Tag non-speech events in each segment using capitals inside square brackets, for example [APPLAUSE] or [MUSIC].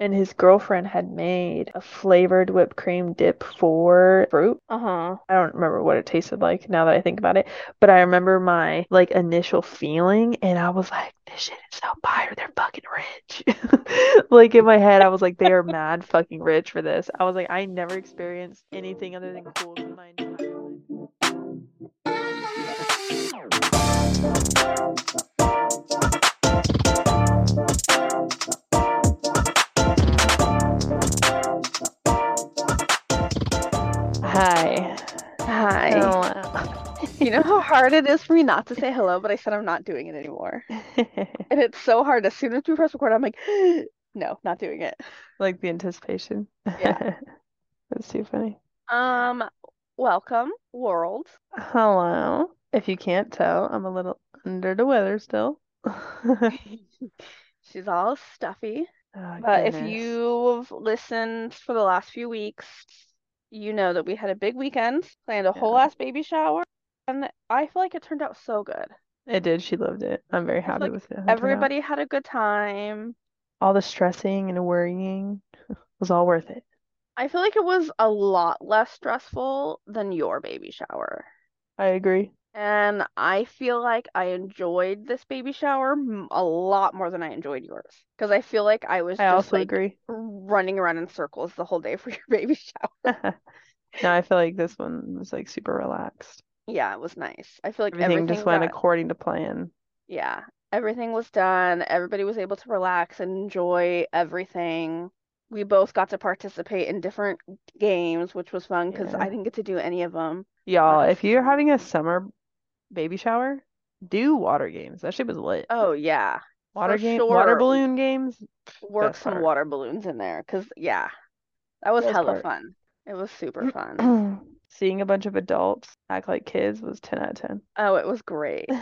and his girlfriend had made a flavored whipped cream dip for fruit. Uh-huh. I don't remember what it tasted like now that I think about it, but I remember my like initial feeling, and I was like, "This shit is so fire. They're fucking rich." [LAUGHS] like in my head, I was like, "They are mad fucking rich for this." I was like, I never experienced anything other than cool in my entire life. You know how hard it is for me not to say hello, but I said I'm not doing it anymore. [LAUGHS] And it's so hard. As soon as we press record, I'm like, [GASPS] no, not doing it. like the anticipation. Yeah. [LAUGHS] That's too funny. Um, welcome, world. Hello. If you can't tell, I'm a little under the weather still. [LAUGHS] She's all stuffy. Oh, But if you've listened for the last few weeks, you know that we had a big weekend, planned a whole ass baby shower, and I feel like it turned out so good. It did, she loved it. I'm very happy like with it. Everybody had a good time. All the stressing and worrying [LAUGHS] was all worth it. I feel like it was a lot less stressful than your baby shower. I agree. And I feel like I enjoyed this baby shower a lot more than I enjoyed yours. Because I feel like I was I just also like agree. running around in circles the whole day for [LAUGHS] your baby shower. [LAUGHS] No, I feel like this one was like super relaxed. Yeah, it was nice. I feel like Everything everything just went got, according to plan. yeah, everything was done. Everybody was able to relax and enjoy everything. We both got to participate in different games, which was fun because I didn't get to do any of them. Y'all, Uh, if you're having a summer baby shower, do water games. That shit was lit. oh yeah, Water game, water balloon games, Work some water balloons in there because yeah, that was Best hella part. fun. It was super fun. [CLEARS THROAT] [CLEARS THROAT] Seeing a bunch of adults act like kids was 10 out of 10. [LAUGHS] Oh, it was great.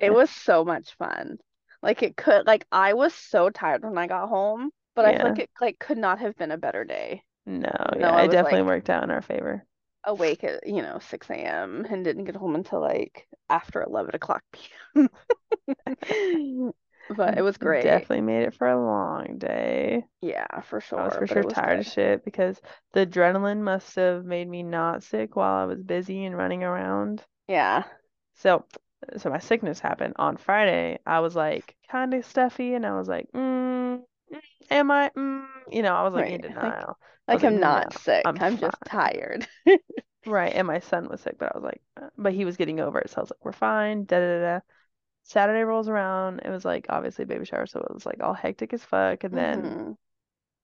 It was so much fun. Like it could like I was so tired when I got home, but I feel like it like could not have been a better day. No, yeah, I it definitely like worked out in our favor. awake at, you know, 6 a.m. and didn't get home until like after 11 o'clock p.m. [LAUGHS] [LAUGHS] But it was [LAUGHS] great. Definitely made it for a long day. Yeah, for sure. I was for sure was tired of shit because the adrenaline must have made me not sick while I was busy and running around. Yeah. So, so my sickness happened on Friday. I was like kind of stuffy, and I was like, mm, mm, am I? Mm, you know, I was like in Right. [LAUGHS] Like denial. Was like I'm like, not no, sick. I'm I'm just tired. [LAUGHS] Right, and my son was sick, but I was like, uh, but he was getting over it, so I was like, we're fine. Da da da. Da. Saturday rolls around. It was like obviously baby shower, so it was like all hectic as fuck. And then Mhm.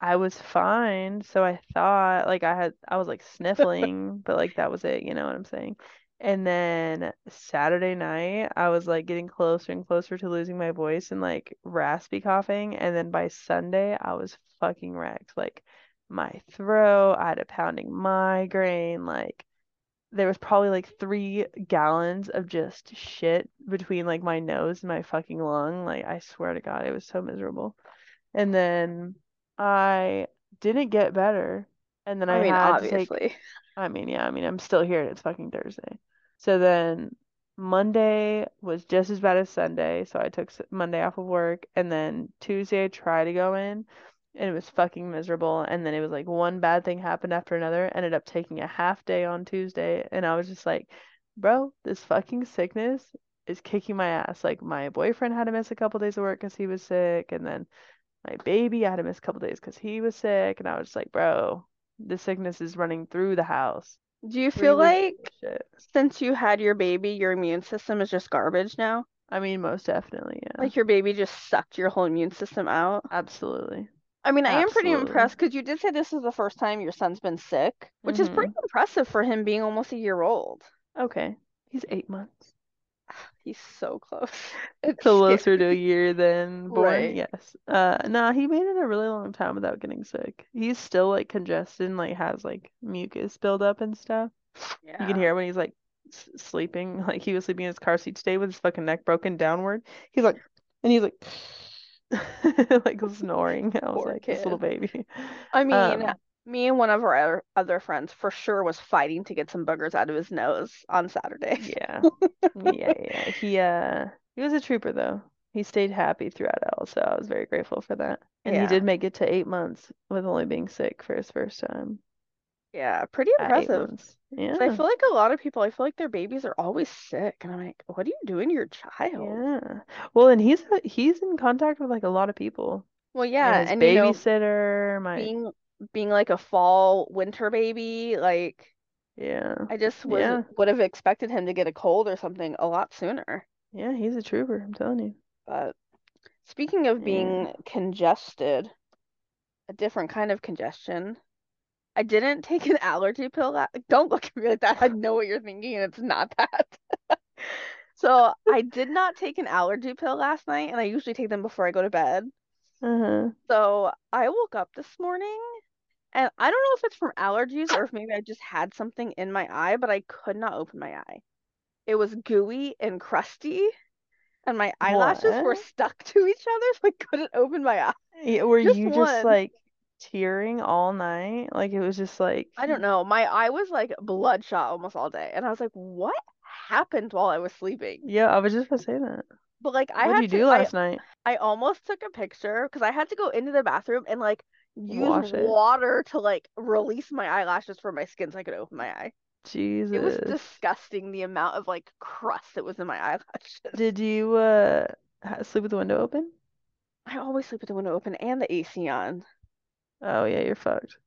I was fine, so I thought like I had I was like [LAUGHS] sniffling, but like that was it, you know what I'm saying? And then Saturday night, I was like getting closer and closer to losing my voice and like raspy coughing. And then by Sunday, I was fucking wrecked. Like my throat, I had a pounding migraine, like there was probably like three gallons of just shit between like my nose and my fucking lung. Like I swear to God, it was so miserable. And then I didn't get better. And then I I mean, had to take, obviously. I mean, yeah, I mean, I'm still here and it's fucking Thursday. So then Monday was just as bad as Sunday. So I took Monday off of work. And then Tuesday I tried to go in and it was fucking miserable. And then it was like one bad thing happened after another. Ended up taking a half day on Tuesday. And I was just like, bro, this fucking sickness is kicking my ass. Like my boyfriend had to miss a couple days of work because he was sick. And then my baby, I had to miss a couple days because he was sick. And I was just like, bro, the sickness is running through the house. Do you feel weeks like shit. since you had your baby, your immune system is just garbage now? I mean, most definitely, yeah. Like your baby just sucked your whole immune system out? Absolutely. I mean, I am pretty impressed because you did say this is the first time your son's been sick, which is pretty Mhm. impressive for him being almost a year old. Okay. He's eight months. [SIGHS] He's so close. [LAUGHS] It's Closer to a year than born. Right. Yes. Uh, nah, he made it a really long time without getting sick. He's still like congested and like has like mucus buildup and stuff. Yeah. You can hear when he's like s sleeping, [LAUGHS] like he was sleeping in his car seat today with his fucking neck broken downward. He's like, and he's like, [LAUGHS] like snoring. I was Poor like, this little baby. I mean, Um, me and one of our other, other friends for sure was fighting to get some boogers out of his nose on Saturday. [LAUGHS] yeah, yeah, yeah. He uh, he was a trooper though. He stayed happy throughout it all, so I was very grateful for that. And he Yeah. did make it to eight months with only being sick for his first time Yeah, pretty impressive. 'Cause I Yeah, feel like a lot of people, I feel like their babies are always sick, and I'm like, what are you doing to your child? yeah. Well, and he's he's in contact with like a lot of people. Well, yeah, and and you know, babysitter, my being being like a fall winter baby, like yeah, I just was yeah, would have expected him to get a cold or something a lot sooner. yeah. He's a trooper. I'm telling you. But speaking of Yeah. being congested, a different kind of congestion. I didn't take an allergy pill. Don't look at me like that. I know what you're thinking, and it's not that. [LAUGHS] So I did not take an allergy pill last night, and I usually take them before I go to bed. Uh-huh. So I woke up this morning, and I don't know if it's from allergies or if maybe I just had something in my eye, but I could not open my eye. It was gooey and crusty, and my eyelashes were stuck [LAUGHS] to each other, so I couldn't open my eye. Yeah, were Just you just like tearing all night? Like it was just like I don't know. My eye was like bloodshot almost all day, and I was like, "What happened while I was sleeping?" Yeah, I was just gonna say that. But like I What'd had you to, do I last night? I almost took a picture because I had to go into the bathroom and like use water to like release my eyelashes from my skin so I could open my eye. Jesus, it was disgusting the amount of like crust that was in my [LAUGHS] eyelashes. Did you uh sleep with the window open? I always sleep with the window open and the AC on. Oh yeah, you're fucked.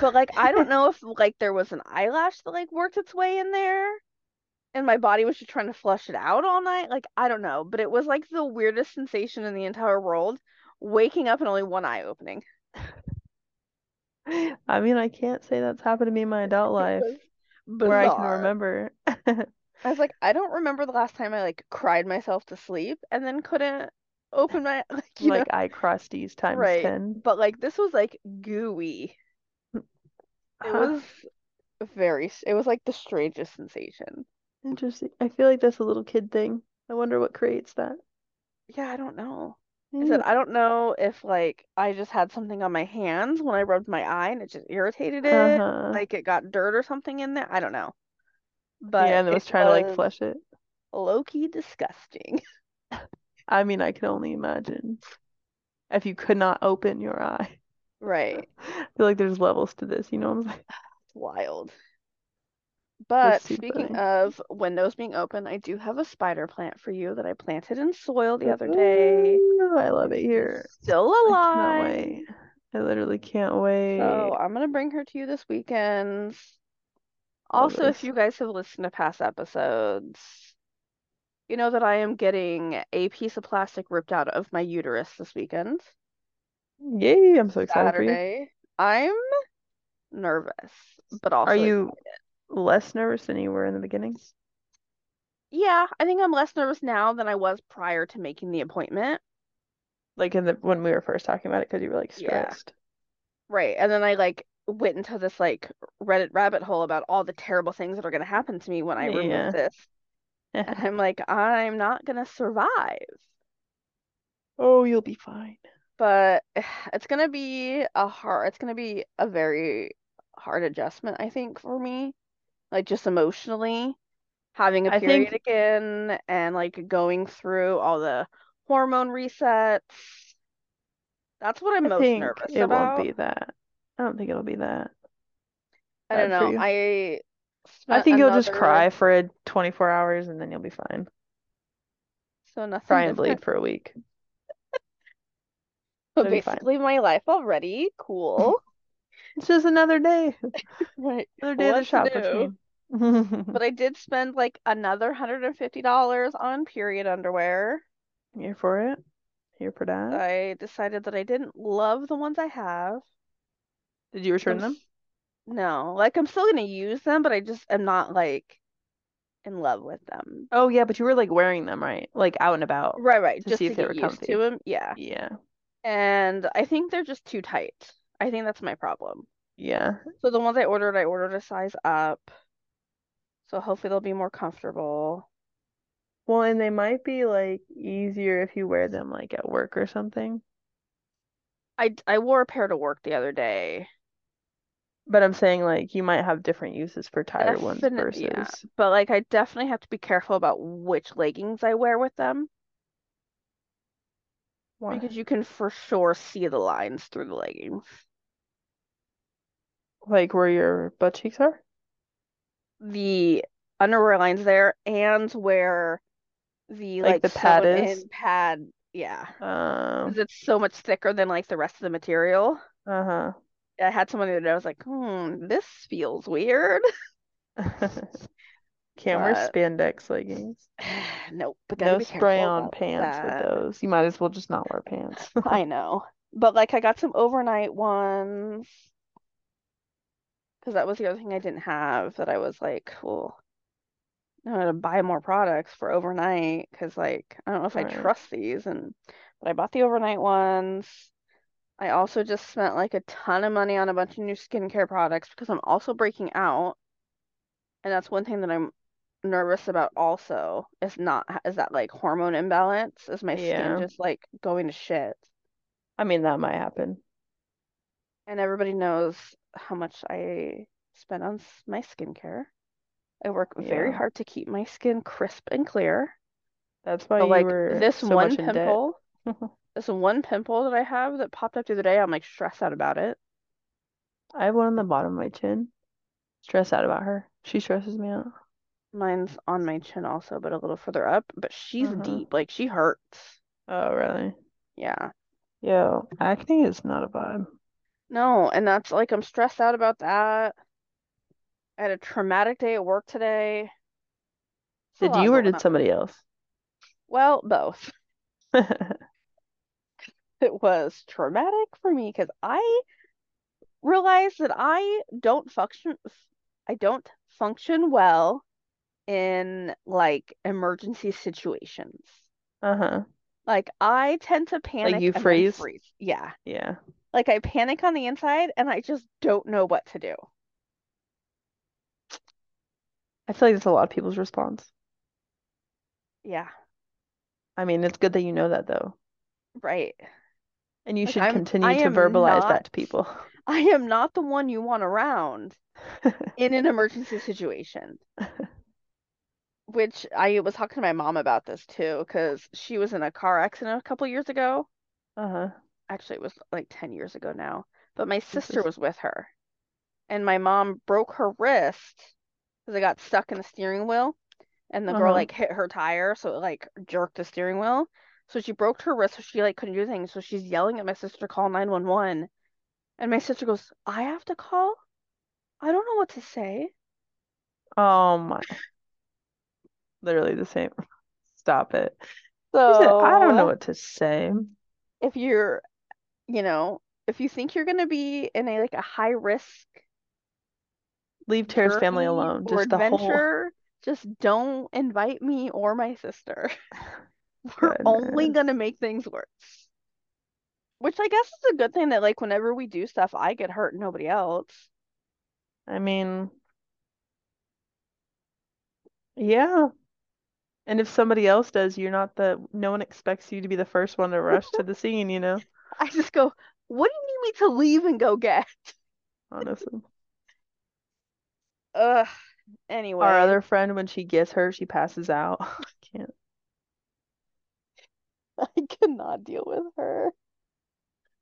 But like I don't know if [LAUGHS] like there was an eyelash that like worked its way in there and my body was just trying to flush it out all night. Like I don't know, but it was like the weirdest sensation in the entire world, waking up and only one eye opening. [LAUGHS] I mean, I can't say that's happened to me in my adult [LAUGHS] life where I can remember. I was like, I don't remember the last time I like cried myself to sleep and then couldn't open my [LAUGHS] like you know Like eye crusties times right. 10. But like this was like gooey. It Huh. was very it was like the strangest sensation. Interesting. I feel like that's a little kid thing. I wonder what creates that. Yeah, I don't know. I said I don't know if like I just had something on my hands when I rubbed my eye and it just irritated it, Uh-huh. like it got dirt or something in there. I don't know. But yeah, and it it was trying to like flush it. low-key disgusting. [LAUGHS] I mean, I can only imagine if you could not open your eye. Right. [LAUGHS] I feel like there's levels to this, you know what I'm saying? [SIGHS] It's wild. But speaking funny. of windows being open, I do have a spider plant for you that I planted in soil the other day. Ooh, I love it here. still I alive. wait. I literally can't wait. So I'm gonna bring her to you this weekend. Also, if you guys have listened to past episodes, you know that I am getting a piece of plastic ripped out of my uterus this weekend, Yay, I'm so excited. Saturday. I'm nervous, but also Are you excited. less nervous than you were in the beginning? Yeah, I think I'm less nervous now than I was prior to making the appointment. Like in the when we were first talking about it because you were like stressed. Yeah. Right. And then I like went into this like Reddit rabbit hole about all the terrible things that are gonna happen to me when I remove Yeah. this. And [LAUGHS] I'm like, I'm not gonna survive. Oh, you'll be fine. But [SIGHS] it's gonna be a hard, it's gonna be a very hard adjustment, I think, for me. Like just emotionally, having a I period think again and like going through all the hormone resets. That's what I'm I most think nervous it won't be that. I don't think it'll be that I don't know. I I think you'll just another cry for a 24 hours and then you'll be fine. so nothing Cry and bleed different. for a week. [LAUGHS] So It'll be fine. basically my life already. Cool. [LAUGHS] It's just another day. [LAUGHS] Right. Another day of the What to shop, do? But I did spend like another $150 on period underwear. Here for it? Here for that? I decided that I didn't love the ones I have. Did you return them? No, like I'm still gonna use them, but I just am not like in love with them. Oh yeah, but you were like wearing them, right? Like out and about Right, right, to just see to if they were used to comfy. them. Yeah. Yeah. And I think they're just too tight. I think that's my problem. Yeah. So the ones I ordered, I ordered a size up. So hopefully they'll be more comfortable. Well, and they might be like easier if you wear them like at work or something. I I wore a pair to work the other day. But I'm saying like you might have different uses for tighter ones Definitely, yeah. versus But like I definitely have to be careful about which leggings I wear with them. Why? because you can for sure see the lines through the leggings. Like where your butt cheeks are? The underwear lines there and where the Like like the pad sewn is? in pad, yeah, Um, because it's so much thicker than like the rest of the material. uh-huh. I had someone the other day, I was like, hmm, this feels weird. [LAUGHS] Can't wear But spandex leggings. [SIGHS] nope, No spray on pants with those. You might as well just not wear pants. [LAUGHS] I know. But like I got some overnight ones because that was the other thing I didn't have that I was like, well, I'm gonna buy more products for overnight because like I don't know if I trust these and but I bought the overnight ones. I also just spent like a ton of money on a bunch of new skincare products because I'm also breaking out. And that's one thing that I'm nervous about also is not is that like hormone imbalance? Is my skin just like going to shit? I mean, that might happen. And everybody knows how much I spend on my skincare. I work very hard to keep my skin crisp and clear. That's why you like were this so one much in debt. pimple, [LAUGHS] this one pimple that I have that popped up the other day, I'm like stressed out about it. I have one on the bottom of my chin. Stressed out about her. She stresses me out. Mine's on my chin also, but a little further up. But she's Uh-huh. deep, like she hurts. Oh, really? Yeah. Yo, acne is not a vibe. No, and that's like I'm stressed out about that. I had a traumatic day at work today. It's Did you or did somebody else? Well, both. [LAUGHS] It was traumatic for me because I realized that I don't function I don't function well in like emergency situations. Uh-huh. Like I tend to panic Like you and freeze? freeze. Yeah. Yeah. Like I panic on the inside and I just don't know what to do. I feel like that's a lot of people's response. Yeah, I mean, it's good that you know that though. right. And you Like should I'm continue I to verbalize that to people. [LAUGHS] [LAUGHS] I am not the one you want around in an emergency situation. [LAUGHS] Which I was talking to my mom about this too, because she was in a car accident a couple years ago. Uh-huh. Actually, it was like 10 years ago now. But my sister was with her. And my mom broke her wrist because it got stuck in the steering wheel. And the girl Uh-huh. like hit her tire, so it like jerked the steering wheel. So she broke her wrist, so she like couldn't do anything. So she's yelling at my sister to call 911. And my sister goes, I have to call? I don't know what to say. Oh my. [SIGHS] Literally the same. [LAUGHS] Stop it. She said, I don't know what to say. if you're, you know, if you think you're gonna be in a like a high risk Leave Tara's family alone. Just the whole adventure, just don't invite me or my sister. [LAUGHS] [LAUGHS] We're only gonna make things worse. Which I guess is a good thing that like whenever we do stuff, I get hurt, nobody else. I mean, yeah. And if somebody else does, you're not the, no one expects you to be the first one to rush to [LAUGHS] the scene, you know? I just go, what do you need me to leave and go get? Honestly. [LAUGHS] Ugh. Anyway, our other friend, when she gets hurt, she passes out. I can't. [LAUGHS] I cannot deal with her.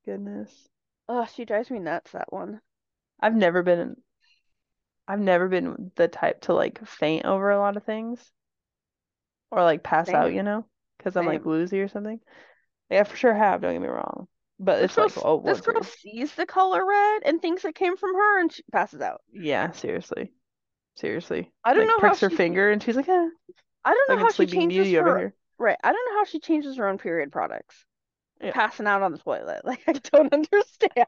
Goodness. Ugh, she drives me nuts, that one. I've never been, I've never been the type to like faint over a lot of things or like pass out, you know? Because I'm like woozy or something. Yeah, for sure have, don't get me wrong. But This it's girl, like, oh, this girl sees the color red and thinks it came from her, and she passes out. yeah, seriously. Seriously. I don't Like know how pricks her she. finger and she's like, eh, I don't know fucking how she sleeping changes her. Right. I don't know how she changes her own period products. Yeah. Passing out on the toilet. [LAUGHS] Like I don't understand.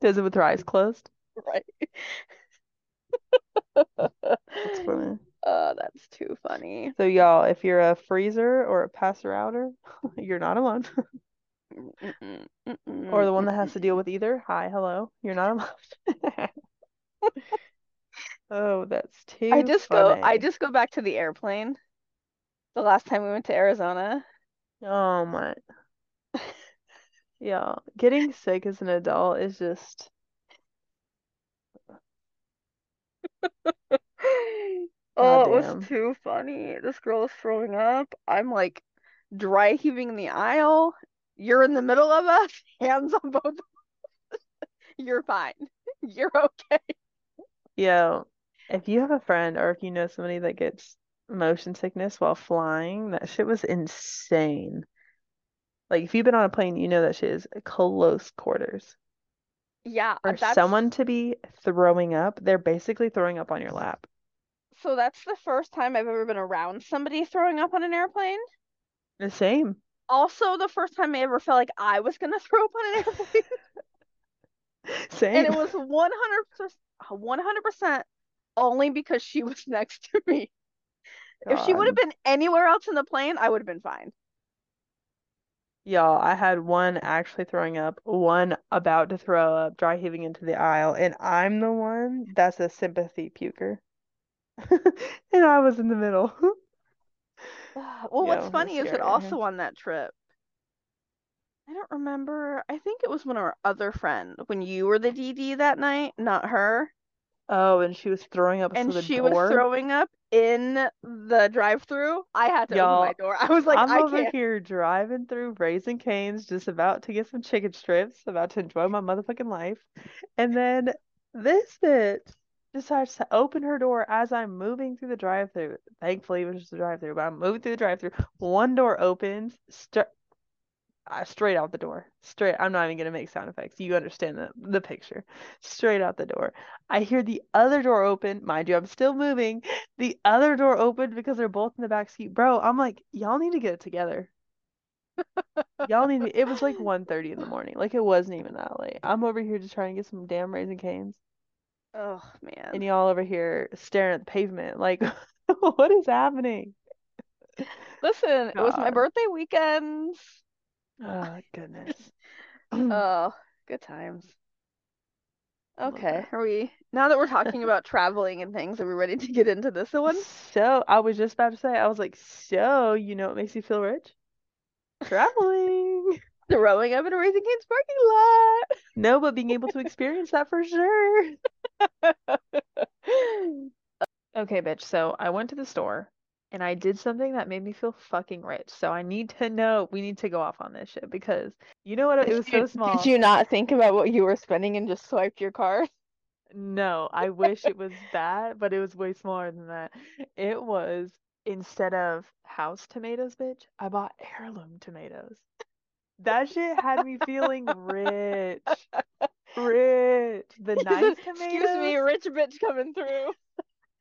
Does it with her eyes closed. Right. That's funny. [LAUGHS] Oh, that's too funny. So y'all, if you're a freezer or a passer outer, [LAUGHS] you're not alone. Mm-mm, Or mm-mm, the one that has to deal with either. Hi, hello. You're not alone. Oh, that's too. I just go. I just go back to the airplane. The last time we went to Arizona. Oh my. Yeah, getting sick as an adult is just [LAUGHS] Oh, it was too funny. This girl is throwing up. I'm like dry heaving in the aisle. You're in the middle of us, [LAUGHS] hands on both. [LAUGHS] You're fine. You're okay. Yo, if you have a friend or if you know somebody that gets motion sickness while flying, that shit was insane. Like if you've been on a plane, you know that shit is close quarters. Yeah, For that's someone to be throwing up, they're basically throwing up on your lap. so that's the first time I've ever been around somebody throwing up on an airplane. The same. Also, the first time I ever felt like I was gonna [LAUGHS] throw up on an airplane. [LAUGHS] Same. And it was 100%, 100% only because she was [LAUGHS] next to me. If she would have been anywhere else in the plane, I would have been fine. Y'all, I had one actually throwing up, one about to throw up, dry heaving into the aisle, and I'm the one that's a sympathy puker. [LAUGHS] And I was in the middle. [SIGHS] [LAUGHS] Well, what's Yo, that's funny is that scary out here. also mm-hmm. on that trip, I don't remember. I think it was when our other friend, when you were the DD that night, not her, Oh, and she was throwing up and she was throwing up in the drive-through. I had to open my door. [LAUGHS] I was like, I'm I over can't. here driving through Raising Cane's, just about to get some chicken strips, about to enjoy my motherfucking life. And then this bitch decides to open her door as I'm moving through the drive-through. Thankfully, it was just a drive-through, but I'm moving through the drive-through. One door opens, st uh, straight out the door. Straight. I'm not even gonna make sound effects. You understand the the picture. Straight out the door. I hear the other door open. Mind you, I'm still moving. The other door opened because they're both in the back seat. Bro, I'm like, y'all need to get it together. Y'all need to, it was like 1:30 in the morning. Like it wasn't even that late. I'm over here just trying to get some damn Raising Canes. Oh man. And y'all over here staring at the pavement. Like, [LAUGHS] what is happening? Listen, it was my birthday weekend. Oh, [LAUGHS] goodness. [CLEARS THROAT] Oh, good times. Okay, are we now that we're talking about traveling and things, are we ready to get into this one? So, I was just about to say, I was like, so, you know what makes you feel rich? Traveling. [LAUGHS] Throwing up in a Raising Cane's parking lot. No, but being able to experience that for sure. [LAUGHS] Okay, bitch. So I went to the store and I did something that made me feel fucking rich. So I need to know, we need to go off on this shit because you know what? It was so did you not think about what you were spending and just swiped your card? No, I wish it was that, but it was way smaller than that. It was instead of house tomatoes, bitch, I bought heirloom tomatoes. That shit had me feeling rich. [LAUGHS] Rich. The nice Excuse me, rich bitch coming through.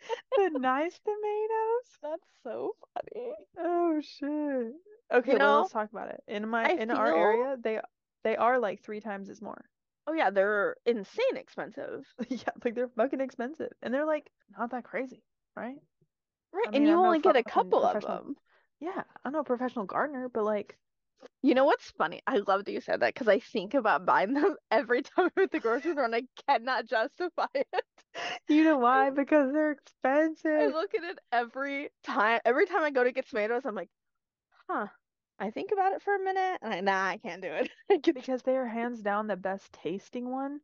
[LAUGHS] The nice tomatoes. That's so funny. Oh shit. Okay, You well know, let's talk about it. In my I in our feel area, they they are like three times as more. oh yeah, they're insane expensive. [LAUGHS] Yeah, like they're fucking expensive. And they're like not that crazy, right? Right, I and mean, you I'm no only get a fucking couple of professional. them. Yeah, I'm no professional gardener, but like, You know what's funny? I love that you said that because I think about buying [LAUGHS] them every time I'm at the grocery store and I cannot justify [LAUGHS] it. you know why? Because they're expensive. I look at it every time. Every time I go to get tomatoes, I'm like, huh. I think about it for a minute and I, nah, I can't do it. [LAUGHS] Because they are hands down the best tasting one,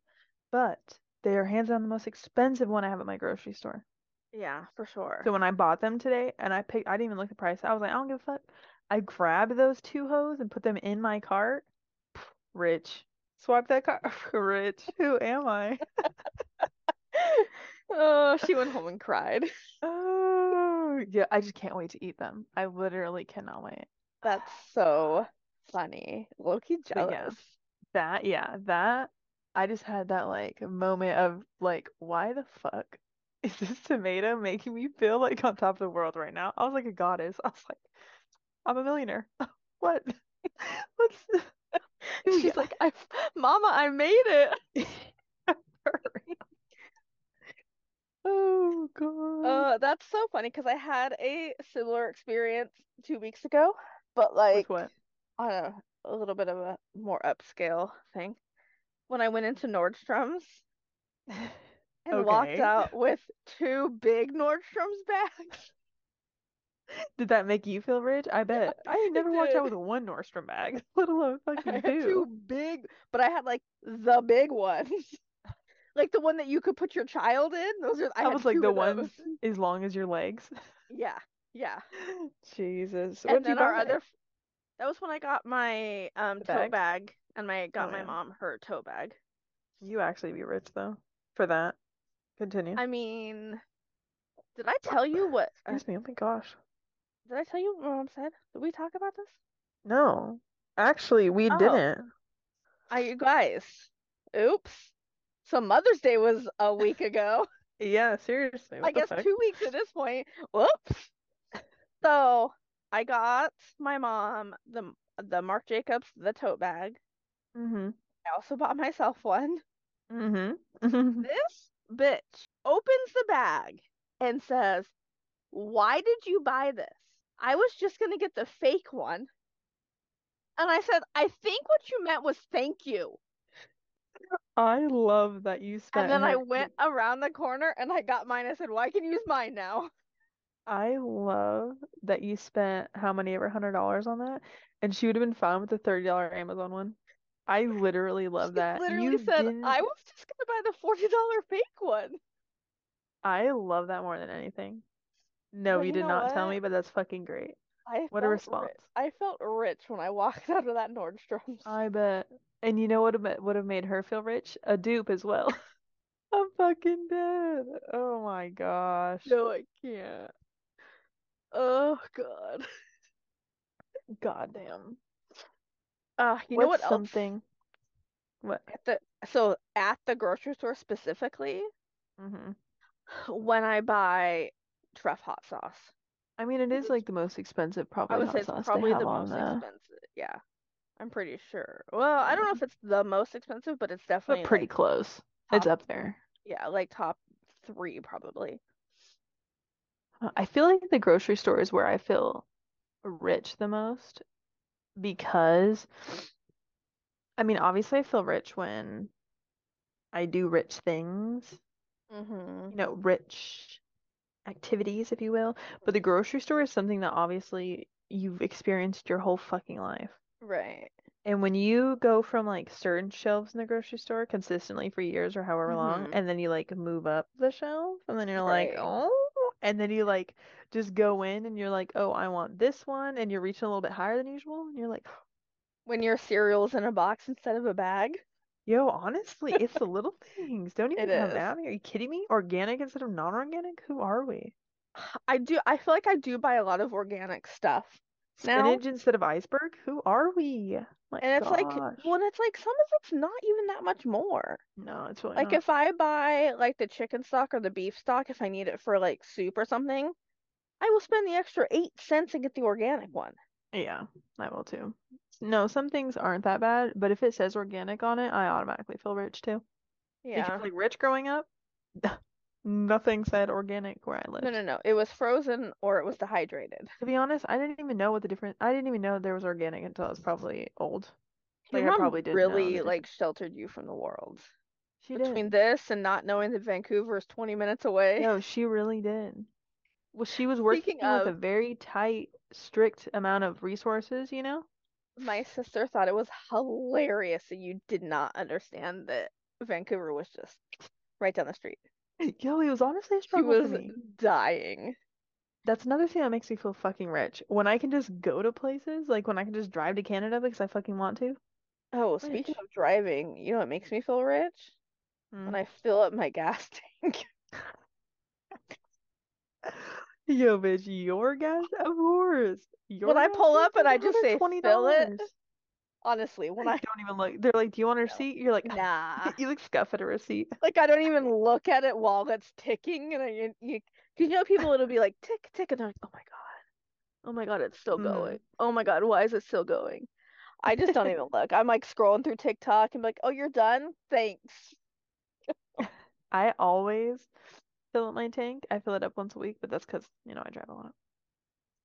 but they are hands down the most expensive one I have at my grocery store. yeah, for sure. So when I bought them today and I picked, I didn't even look at the price. I was like, I don't give a fuck. I grabbed those two hoes and put them in my cart. Rich. Swipe that card. [LAUGHS] Rich. Who am I? [LAUGHS] Oh, she went home and cried. [LAUGHS] Oh, yeah. I just can't wait to eat them. I literally cannot wait. That's so funny. Yeah, jealous. that, yeah, that, I just had that like moment of like, why the fuck is this tomato making me feel like on top of the world right now? I was like a goddess. I was like, I'm a millionaire. [LAUGHS] What? [LAUGHS] What's the... [LAUGHS] She's Yeah. like, I, Mama, I made it. Oh God. Uh, that's so funny because I had a similar experience two weeks ago, but like what? on a, a little bit of a more upscale thing. When I went into Nordstrom's and walked out with two big Nordstrom's bags. [LAUGHS] Did that make you feel rich? I bet. I never walked out with one Nordstrom bag, [LAUGHS] let alone fucking two. two big, but I had like the big ones. [LAUGHS] Like the one that you could put your child in. Those are I had was like the ones as long as your legs. Yeah, yeah. Jesus. And What'd then our other That was when I got my um The tote bag? bag and my got Oh, my yeah. mom her tote bag. You actually be rich though for that. Continue. I mean, did I tell you what? Excuse me. Oh my gosh. Did I tell you what mom said? Did we talk about this? No, actually, we Oh. didn't. I you guys. Oops. So Mother's Day was a week ago. [LAUGHS] Yeah, seriously. I guess fuck? two weeks at this point. Whoops. So I got my mom the the Marc Jacobs the tote bag. Mm-hmm. I also bought myself one. Mm-hmm. [LAUGHS] This bitch opens the bag and says, Why did you buy this? I was just gonna get the fake one. And I said, I think what you meant was thank you. I love that you spent. And then I went around the corner and I got mine. I said, Well, I can use mine now. I love that you spent how many ever hundred dollars on that, and she would have been fine with the thirty dollar Amazon one. I literally love She that. literally You said, didn't. I was just gonna buy the forty dollar fake one. I love that more than anything. No, But you you did know not tell what? me, but that's fucking great. I What a felt response. I felt rich when I [LAUGHS] walked out of that Nordstrom's. I bet. And you know what would would have made her feel rich? A dupe as well. [LAUGHS] I'm fucking dead. Oh my gosh. No, I can't. Oh God. [LAUGHS] Goddamn. Uh, you know What's what else? something? What? At the so at the grocery store specifically, hmm [SIGHS] when I buy Truff hot sauce, I mean, it is like the most expensive I probably would hot say it's sauce they probably have the on most the, expensive. Yeah, I'm pretty sure. Well, I don't know if it's the most expensive, but it's but definitely pretty like close. It's top, up there. yeah, like top three probably. I feel like the grocery store is where I feel rich the most because, I mean, obviously I feel rich when I do rich things, Mm-hmm. you know, rich activities, if you will. But the grocery store is something that obviously you've experienced your whole fucking life. Right. And when you go from like certain shelves in the grocery store consistently for years or however long, Mhm. and then you like move up the shelf, and then you're like, oh, and then you like just go in and you're like, oh, I want this one, and you're reaching a little bit higher than usual, and you're like, [GASPS] When your cereal's in a box instead of a bag. Yo, honestly, it's the little things. Don't It even come is. at me. Are you kidding me? Organic instead of non-organic? Who are we? [SIGHS] I do. I feel like I do buy a lot of organic stuff now, Spinach instead of iceberg? Who are we? My and it's like gosh. when it's like some of it's not even that much more. No, it's really Like not. if I buy like the chicken stock or the beef stock, if I need it for like soup or something, I will spend the extra eight cents and get the organic one. Yeah, I will too. No, some things aren't that bad, but if it says organic on it, I automatically feel rich too. Yeah. Because like rich growing up, [LAUGHS] nothing said organic where I lived. no, no. No. It was frozen or it was dehydrated. To be honest, I didn't even know what the difference. I didn't even know there was organic until I was probably old. Your Like I mom probably didn't know really like sheltered you from the world. She Between did. this and not knowing that Vancouver is 20 minutes away. No, she really did. Well, she was working Speaking with a of, very tight, strict amount of resources, you know? my sister thought it was hilarious that you did not understand that Vancouver was just right down the street. [LAUGHS] Yo, it was honestly a She struggle for was me. dying. That's another thing that makes me feel fucking rich. When I can just go to places, like when I can just drive to Canada because I fucking want to. Oh, speaking of driving, you know what makes me feel rich? When Mm. I fill up my gas [LAUGHS] tank. [LAUGHS] Yo, bitch, your gas? Of course. Your When I pull up and I just say $120. fill it, honestly, when I Don't even look. They're like, "Do you want a receipt?" You're like, nah. [LAUGHS] you like scuff at a receipt. Like I don't even look at it while it's ticking, and I you, you, you know people it'll be like tick tick, and they're like, oh my god, oh my god, it's still Mhm. going. Oh my god, why is it still going? I just don't even look. I'm like scrolling through TikTok and be like, oh, you're done? Thanks. [LAUGHS] I always fill up my tank. I fill it up once a week, but that's because, you know, I drive a lot.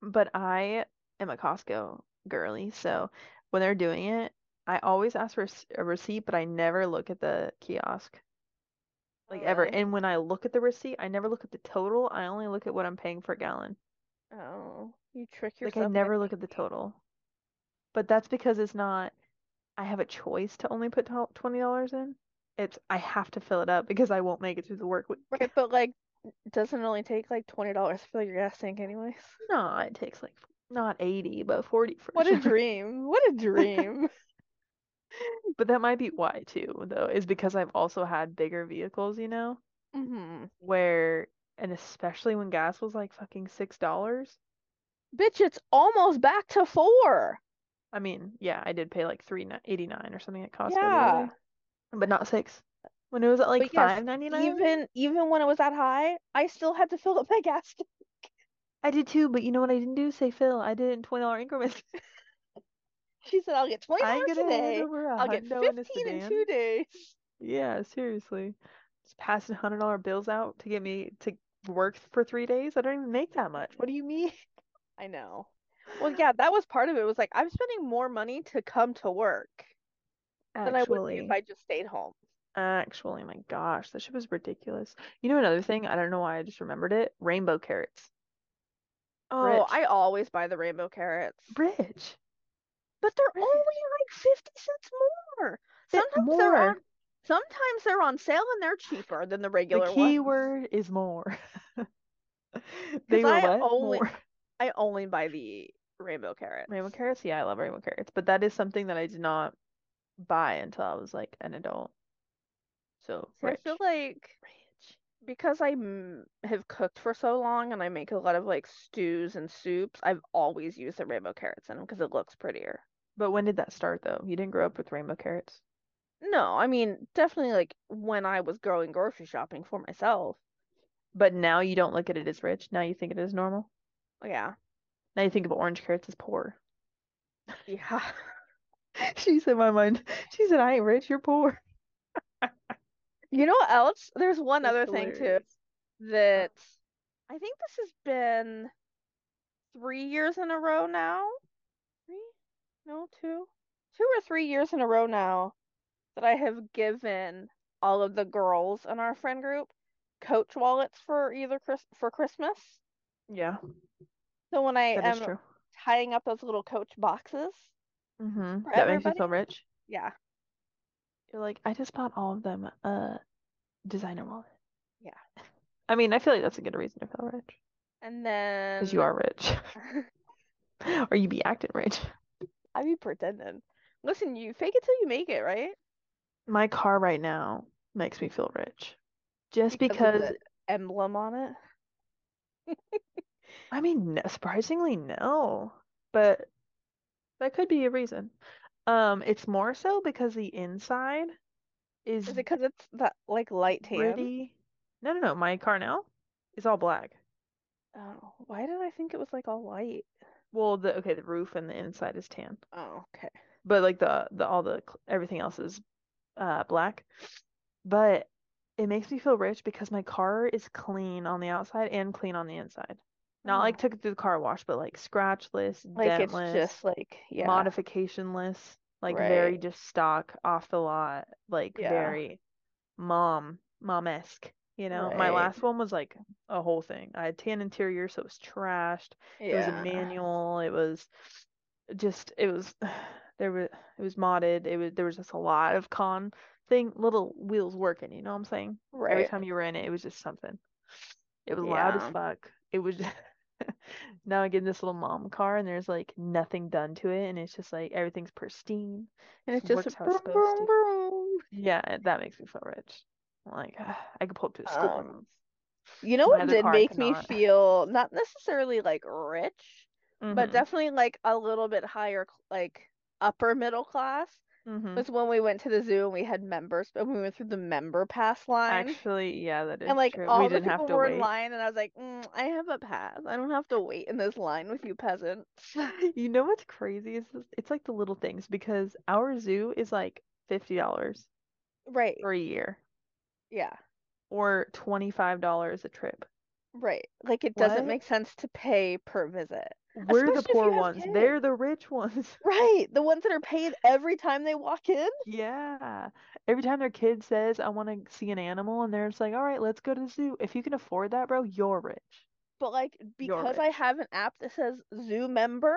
But I am a Costco girly, so when they're doing it, I always ask for a receipt, but I never look at the kiosk, Oh, like ever. really? And when I look at the receipt, I never look at the total. I only look at what I'm paying for a gallon. Oh, you trick yourself. Like I never look at the total. But that's because it's not, I have a choice to only put $20 in. It's I have to fill it up because I won't make it through the work week. Right, but like, doesn't it only take like twenty dollars to fill your gas tank anyways? No, it takes like Not 80, but 40 for What a dream. What a dream. [LAUGHS] But that might be why too, though, is because I've also had bigger vehicles, you know, hmm where, and especially when gas was like fucking $6. Bitch, it's almost back to four. I mean, yeah, I did pay like 3.89 or something at Costco Yeah. but not 6. When it was at like 5.99, even even when it was that high, I still had to fill up [LAUGHS] my gas tank. I did too, but you know what I didn't do? Say fill, I did it in $20 increments. [LAUGHS] She said, I'll get twenty dollars today. I'll get hundo in fifteen in two days. Yeah, seriously. Just passing hundred dollar bills out to get me to work for three days. I don't even make that much. What do you mean? [LAUGHS] I know. Well, yeah, that was part of it. It was like I'm spending more money to come to work than I would if I just stayed home. Actually, my gosh, that shit was ridiculous. You know another thing? I don't know why I just remembered it. Rainbow carrots. Oh, Rich. I always buy the rainbow carrots. Rich. But they're Rich. only like 50 cents more. Sometimes they're on sometimes they're on sale and they're cheaper than the The regular key ones. word is more. [LAUGHS] They were I what? only More. I only buy the rainbow carrots. Rainbow carrots? Yeah, I love rainbow carrots, but that is something that I did not buy until I was like an adult. So See, I feel like Rich. because I m have cooked for so long and I make a lot of like stews and soups, I've always used the rainbow carrots in them because it looks prettier. But when did that start though? You didn't grow up with rainbow carrots? No, I mean, definitely like when I was going grocery shopping for myself. But now you don't look at it as rich. Now you think it is normal. Yeah. Now you think of orange carrots as poor. Yeah. [LAUGHS] She said my mind. She said, I ain't rich, you're poor. You know what else? There's one That's other thing too that I think this has been three years in a row now. Three? No, two. Two or three years in a row now that I have given all of the girls in our friend group Coach wallets for either Chris for Christmas. Yeah, So when I am true. tying up those little Coach boxes Mm-hmm. That makes you feel rich. yeah, You're like, I just bought all of them a designer wallet. yeah. I mean, I feel like that's a good reason to feel rich. And then. Because you are rich. [LAUGHS] [LAUGHS] Or you be acting rich. I be pretending. Listen, you fake it till you make it, right? My car right now makes me feel rich. Just Because of because, the emblem on it. I mean, no, surprisingly, no. But that could be a reason. Um, it's more so because the inside is Is it because it's that like light tan? pretty. No, no, no. My car now is all black. Oh, why did I think it was like all white? Well, the okay, the roof and the inside is tan, Oh, okay. but like the the all the cl- everything else is uh black. But it makes me feel rich because my car is clean on the outside and clean on the inside. Not mm. like Oh, took it through the car wash, but like scratchless, like it's just like yeah, modificationless, like very just stock, off the lot, like Yeah, very mom, mom-esque. You know, my last one was like a whole thing. I had tan interior, so it was trashed. It was a manual. It was just it was [SIGHS] there was it was modded. It was there was just a lot of con thing little wheels working, you know what I'm saying? Right. Every time you were in it, it was just something. It was loud as fuck. It was [LAUGHS] [LAUGHS] now I get in this little mom car and there's like nothing done to it and it's just like everything's pristine. And it's Just how it's supposed to. Yeah, that makes me feel rich. Like I could pull up to the school Um, you know what did make could me feel not necessarily like rich, but Mm-hmm. definitely like a little bit higher, like upper middle class Mm-hmm. was when we went to the zoo and we had members, but we went through the member pass line. Actually, yeah, that And like true. We all the didn't have people to were in line, and I was like, mm, I have a pass. I don't have to wait in this line with you peasants. [LAUGHS] You know what's crazy is it's like the little things because our zoo is like $50 Right. for a year Yeah. or $25 a trip. Right. Like it doesn't What? make sense to pay per visit, We're the especially you poor ones. They're the rich ones. [LAUGHS] Right. The ones that are paid every time they walk in. Yeah. Every time their kid says, I want to see an animal, and they're just like, all right, let's go to the zoo. If you can afford that, bro, you're rich. But like because I have an app that says zoo member,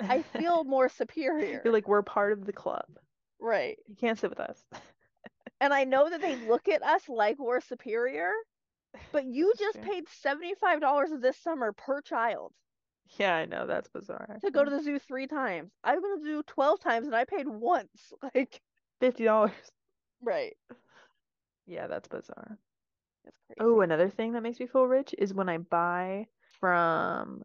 I feel [LAUGHS] more superior. You're like, we're part of the club. Right. You can't sit with us. [LAUGHS] And I know that they look at us like we're superior, but you just true. paid $75 this summer per child. Yeah, I know that's bizarre to go to the zoo three times. I've been to the zoo 12 times and I paid once. [LAUGHS] Like, Fifty dollars. right. Yeah, that's bizarre. It's Oh, another thing that makes me feel rich is when I buy from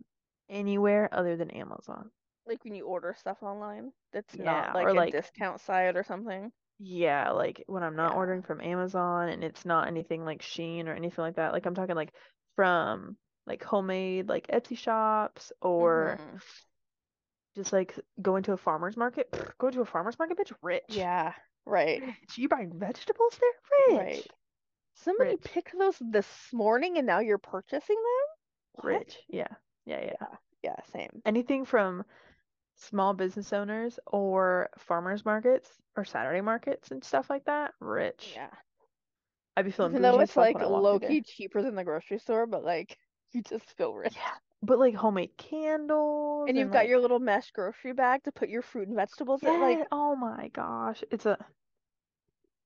anywhere other than Amazon. Like when you order stuff online that's not Yeah, or like a like discount site or something. yeah, like when I'm not Yeah. ordering from Amazon and it's not anything like Shein or anything like that. Like I'm talking like from like homemade like Etsy shops or Mm-hmm. just like going to a farmer's market. Pfft, Go to a farmer's market, bitch, rich. Yeah. Right. Rich. You buying vegetables there? Rich. Right. Somebody Rich. picked those this morning and now you're purchasing them? What? Rich. Yeah. Yeah, yeah. Yeah. Yeah, same. Anything from small business owners or farmers markets or Saturday markets and stuff like that, rich. Yeah. I'd be feeling Even though it's like when I walk through low key cheaper than the grocery store, but like you just feel rich. Yeah. But like homemade candles And you've got your little mesh grocery bag to put your fruit and vegetables in. Like, oh my gosh. It's a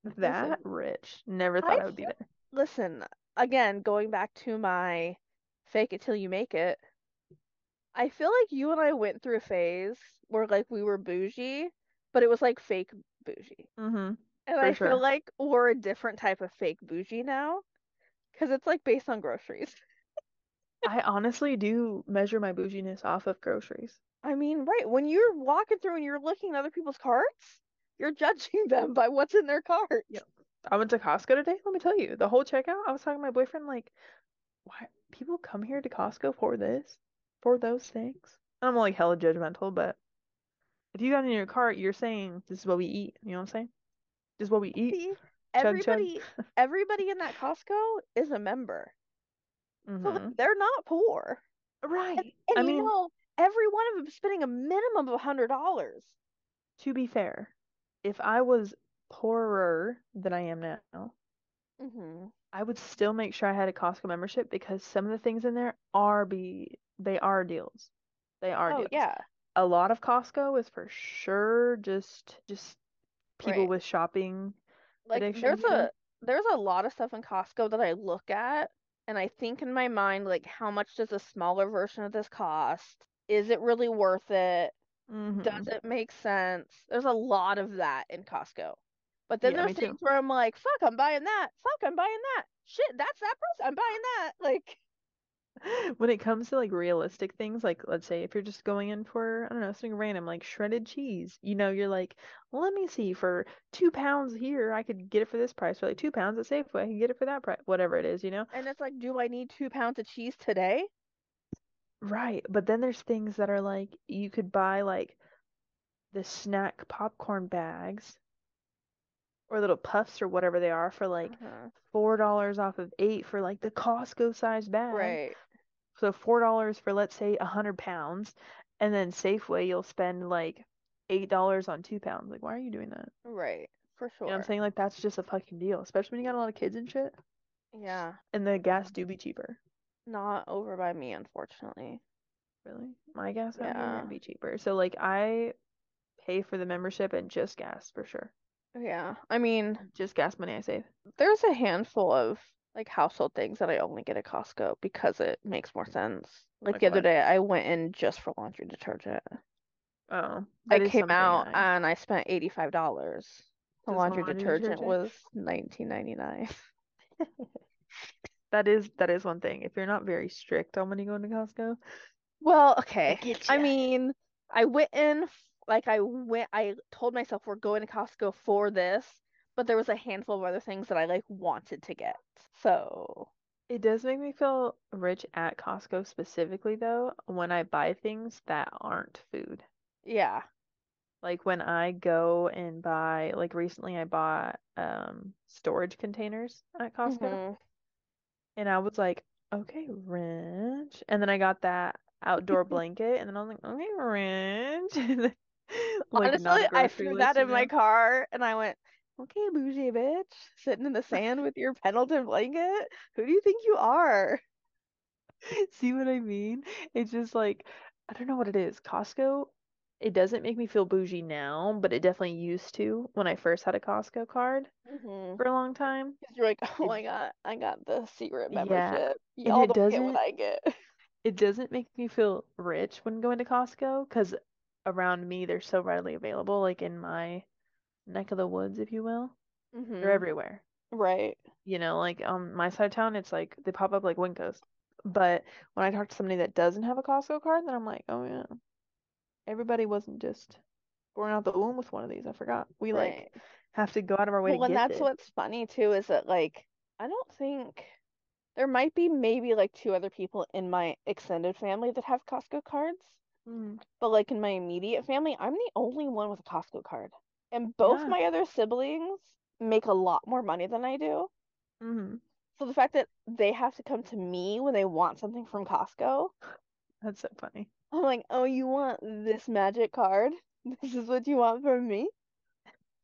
listen, that rich. Never thought I would be there. listen, again, going back to my fake it till you make it, I feel like you and I went through a phase where like we were bougie, but it was like fake bougie. Mm-hmm. And I feel like we're a different type of fake bougie now because it's like based on groceries. I honestly do measure my bouginess off of groceries. I mean, right, when you're walking through and you're looking at other people's carts, you're [LAUGHS] judging them by what's in their cart. Yep. I went to Costco today. Let me tell you, the whole checkout, I was talking to my boyfriend, like, why people come here to Costco for this? For those things? I'm like hella judgmental, but if you got in your cart, you're saying this is what we eat. You know what I'm saying? This is what we eat. See, Chug chug. everybody, everybody in that Costco is a member. So Mm-hmm. they're not poor. Right. and I you mean, know, every one of them spending a minimum of a hundred dollars. to be fair, if I was poorer than I am now, Mm-hmm. I would still make sure I had a Costco membership because some of the things in there are be they are deals. They are Oh deals. yeah, A lot of Costco is for sure just just people right. with shopping Like addiction, there's a there's a lot of stuff in Costco that I look at and I think in my mind like how much does a smaller version of this cost? Is it really worth it? Does Mm-hmm. it make sense? There's a lot of that in Costco. But then Yeah, there's me too. things where I'm like, fuck, I'm buying that. Fuck, I'm buying that. Shit, that's that price. I'm buying that. Like, [LAUGHS] When it comes to like realistic things, like let's say if you're just going in for, I don't know, something random like shredded cheese, you know, you're like, let me see, for two pounds here, I could get it for this price. For like two pounds at Safeway, I can get it for that price, whatever it is, you know? and it's like, do I need two pounds of cheese today? Right. But then there's things that are like you could buy like the snack popcorn bags or little puffs or whatever they are for like Uh-huh. four dollars off of eight for like the Costco size bag. Right, So four dollars for let's say a hundred pounds, and then Safeway you'll spend like eight dollars on two pounds. Like, why are you doing that? right, for You know what I'm saying? Like that's just a fucking deal, especially when you got a lot of kids and shit. Yeah, And the gas do be cheaper. not over by me, unfortunately. Really? My gas Yeah, be cheaper. So like I pay for the membership and just gas for sure. yeah. I mean, Just gas money I save. there's a handful of like household things that I only get at Costco because it makes more sense. Like Like the other what? day, I went in just for laundry detergent. Oh, I came out I and I spent $85. The laundry laundry detergent detergent. was 19.99. [LAUGHS] That is that is one thing. If you're not very strict on when you go into Costco, Well, okay. get I mean, I went in like I went I told myself we're going to Costco for this, but there was a handful of other things that I like wanted to get. So, It does make me feel rich at Costco specifically though, when I buy things that aren't food. yeah. Like when I go and buy, like recently I bought um storage containers at Costco hmm and I was like, okay, rich. And then I got that outdoor [LAUGHS] blanket and then I was like, okay, rich. [LAUGHS] Like Honestly, I threw that in my car and I went, okay, bougie bitch, sitting in the sand with your Pendleton blanket. Who do you think you are? [LAUGHS] See what I mean? It's just like, I don't know what it is. Costco, it doesn't make me feel bougie now, but it definitely used to when I first had a Costco card hmm for a long time. You're like, [LAUGHS] oh my God, I got the secret yeah, membership. and Y'all it don't get what doesn't, I get. it doesn't make me feel rich when going to Costco because around me they're so readily available, like in my neck of the woods, if you will. They're hmm everywhere. Right. You know, like on my side of town, it's like they pop up like WinCos. But when I talk to somebody that doesn't have a Costco card, then I'm like, oh yeah, everybody wasn't just born out the womb with one of these. I forgot. We like have to go out of our way to Well, and that's this. what's funny too, is that like I don't think there might be maybe like two other people in my extended family that have Costco cards, Mm, but like in my immediate family, I'm the only one with a Costco card. And both yeah. my other siblings make a lot more money than I do. hmm So the fact that they have to come to me when they want something from Costco, [LAUGHS] That's so funny. I'm like, "Oh, you want this magic card? [LAUGHS] This is what you want from me?"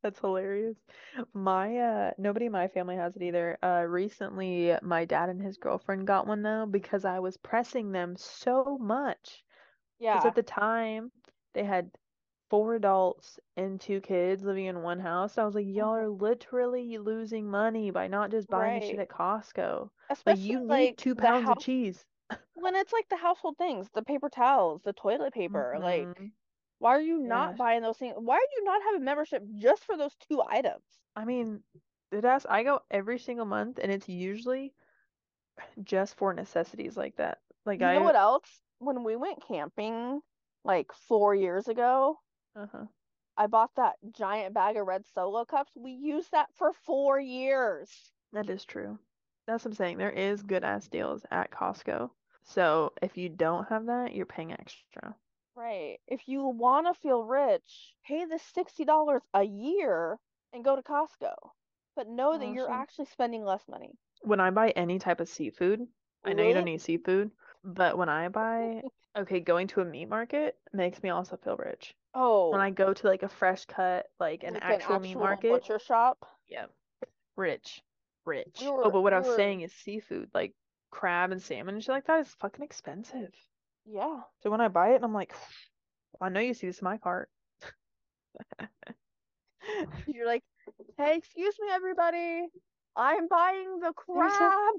That's hilarious. My uh nobody in my family has it either. Uh recently my dad and his girlfriend got one though because I was pressing them so much. Because Yeah, at the time they had four adults and two kids living in one house. I was like, y'all mhm, are literally losing money by not just buying the shit at Costco. Like Especially you need like two pounds of cheese. when it's like the household things, the paper towels, the toilet paper, like hmm why are you not Yeah. buying those things? Why do you not have a membership just for those two items? I mean, that's I go every single month and it's usually just for necessities like that. Like You know what else? When we went camping like four years ago, uh-huh. I bought that giant bag of red solo cups. We used that for four years. That is true. That's what I'm saying. There is good ass deals at Costco. So if you don't have that, you're paying extra. Right. If you want to feel rich, pay the $60 a year and go to Costco. But know that you're actually spending less money. When I buy any type of seafood, I know you don't eat seafood, but when I buy, [LAUGHS] okay, going to a meat market makes me also feel rich. When I Oh, go to like a fresh cut, like an like an actual meat actual market, butcher shop. yeah, rich, We rich. Oh, but what I we was were saying is seafood, like crab and salmon and shit like that is fucking expensive. yeah. So when I buy it, I'm like, I know you see this in my cart. [LAUGHS] You're like, "Hey, excuse me everybody. I'm buying the There's a crab."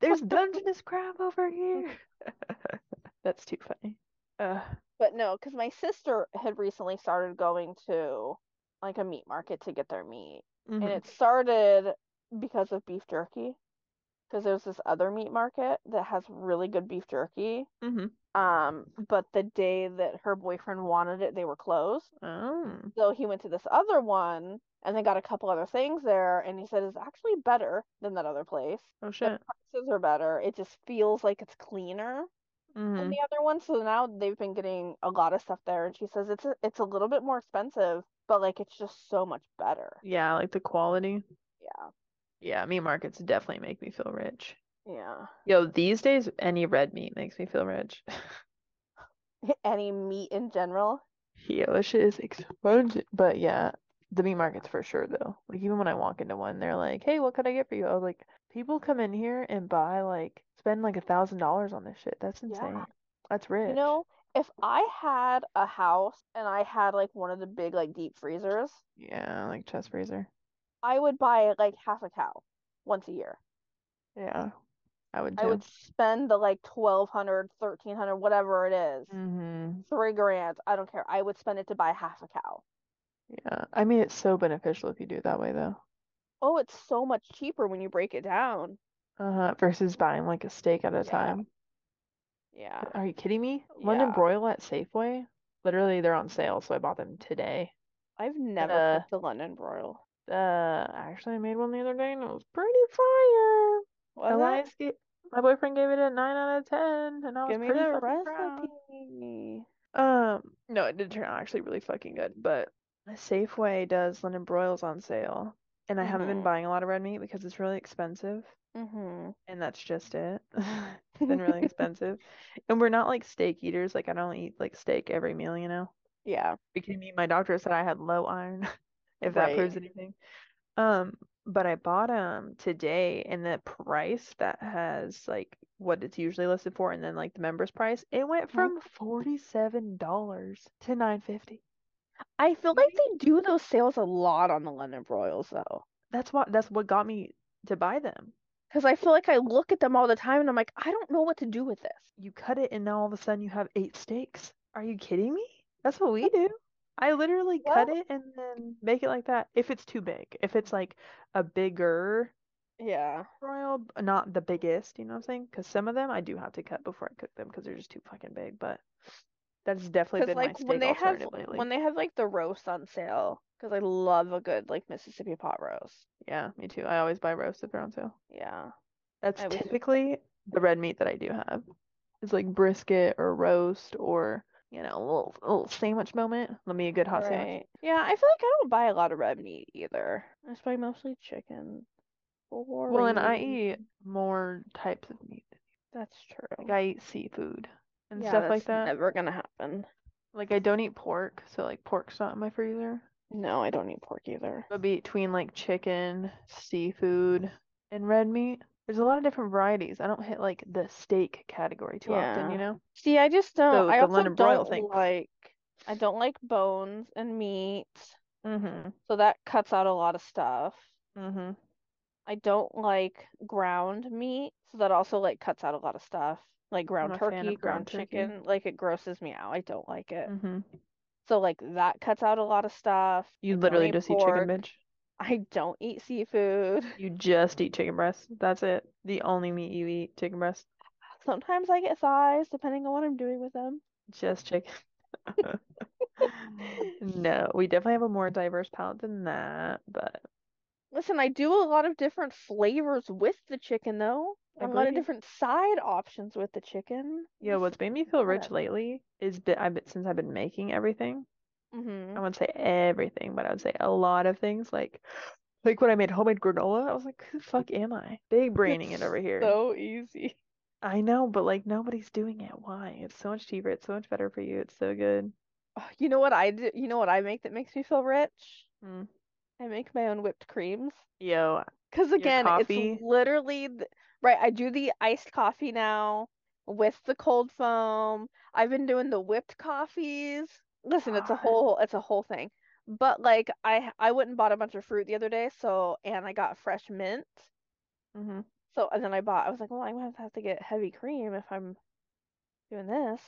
there's [LAUGHS] Dungeness crab over here. [LAUGHS] That's too funny. Uh, But no, because my sister had recently started going to like a meat market to get their meat. And hmm it started because of beef jerky. Because there's this other meat market that has really good beef jerky. hmm Um, but the day that her boyfriend wanted it, they were closed. Oh, So he went to this other one and they got a couple other things there. And he said it's actually better than that other place. oh The shit. prices are better. It just feels like it's cleaner than hmm the other one. So now they've been getting a lot of stuff there, and she says it's a, it's a little bit more expensive, but like it's just so much better. Yeah, like the quality. Yeah, Yeah, meat markets definitely make me feel rich. yeah. Yo, these days, any red meat makes me feel rich. [LAUGHS] Any meat in general. Yo, this shit is expensive. But yeah, the meat markets for sure though. Like even when I walk into one, they're like, "Hey, what could I get for you?" I was like, "People come in here and buy like spend like a thousand dollars on this shit. That's Yeah. insane. That's rich. You know, if I had a house and I had like one of the big like deep freezers, Yeah, like chest freezer. I would buy like half a cow once a year. Yeah, I would I would spend the like 1200, 1300, whatever it is, hmm three grand, I don't care. I would spend it to buy half a cow. Yeah, I mean it's so beneficial if you do it that way though. Oh, it's so much cheaper when you break it down. Uh-huh. Versus buying like a steak at a Yeah. time. Yeah. Are you kidding me? London Yeah. broil at Safeway? Literally, they're on sale, so I bought them today. I've never Uh, cooked a London broil. uh, actually, I made one the other day and it was pretty fire. Was it? Elias gave, my boyfriend gave it a 9 out of 10, and I was Give me pretty the fucking proud. recipe. Um, no, it did turn out actually really fucking good, but Safeway does London broils on sale, and I haven't been Mm-hmm. buying a lot of red meat because it's really expensive, Mm-hmm. and that's just it. [LAUGHS] It's been really [LAUGHS] expensive, and we're not like steak eaters. Like I don't eat like steak every meal, you know. Yeah. Because me, my doctor said I had low iron, [LAUGHS] if that Right. proves anything. Um, but I bought them today, and the price that has like what it's usually listed for, and then like the members price, it went Mhm. from $47 to 950. I feel like they do those sales a lot on the London broils though. That's what that's what got me to buy them. Because I feel like I look at them all the time and I'm like, I don't know what to do with this. You cut it and now all of a sudden you have eight steaks. Are you kidding me? That's what we do. I literally cut it and then make it like that. If it's too big, if it's like a bigger Yeah. broil, not the biggest, you know what I'm saying? Because some of them I do have to cut before I cook them because they're just too fucking big. But that's definitely been my like when they have lately. when they have like the roast on sale, because I love a good like Mississippi pot roast. Yeah, me too. I always buy roasted brown too. Yeah. That's I always- typically the red meat that I do have. It's like brisket or roast or, you know, a little, a little sandwich moment. Let me a good hot sandwich. Yeah, I feel like I don't buy a lot of red meat either. I just buy mostly chicken. Well, and I eat more types of meat. That's true. Like I eat seafood and Yeah, stuff like that. never gonna happen. Like I don't eat pork, so like pork's not in my freezer. No, I don't eat pork either. But between like chicken, seafood, and red meat, there's a lot of different varieties. I don't hit like the steak category too often, you know? See, I just don't. So I also don't thing. like. I don't like bones and meat, Mm-hmm. so that cuts out a lot of stuff. Mm-hmm. I don't like ground meat, so that also like cuts out a lot of stuff. Like ground a fan of turkey, ground ground turkey. chicken, like it grosses me out. I don't like it. Mm-hmm. So like that cuts out a lot of stuff. You don't literally just eat chicken, pork. bitch. I don't eat seafood. You just eat chicken breast. That's it. The only meat you eat, chicken breast. Sometimes I get thighs, depending on what I'm doing with them. Just chicken. [LAUGHS] [LAUGHS] No, we definitely have a more diverse palate than that, but Listen, I do a lot of different flavors with the chicken, though. I A lot of different side options with the chicken. yeah, what's made me feel rich Whatever. lately is that I've been, since I've been making everything. Mm-hmm. I wouldn't say everything, but I would say a lot of things. Like, like when I made homemade granola, I was like, who the fuck am I? Big braining it over here. So easy. I know, but like nobody's doing it. Why? It's so much cheaper. It's so much better for you. It's so good. Oh, You know what I do? You know what I make that makes me feel rich? Mm. I make my own whipped creams. Yo, Because again, it's literally th- right. I do the iced coffee now with the cold foam. I've been doing the whipped coffees. Listen, it's a whole it's a whole thing. But like I I went and bought a bunch of fruit the other day, so and I got fresh mint. Mm-hmm. So and then I bought I was like, well, I'm gonna have to get heavy cream if I'm doing this.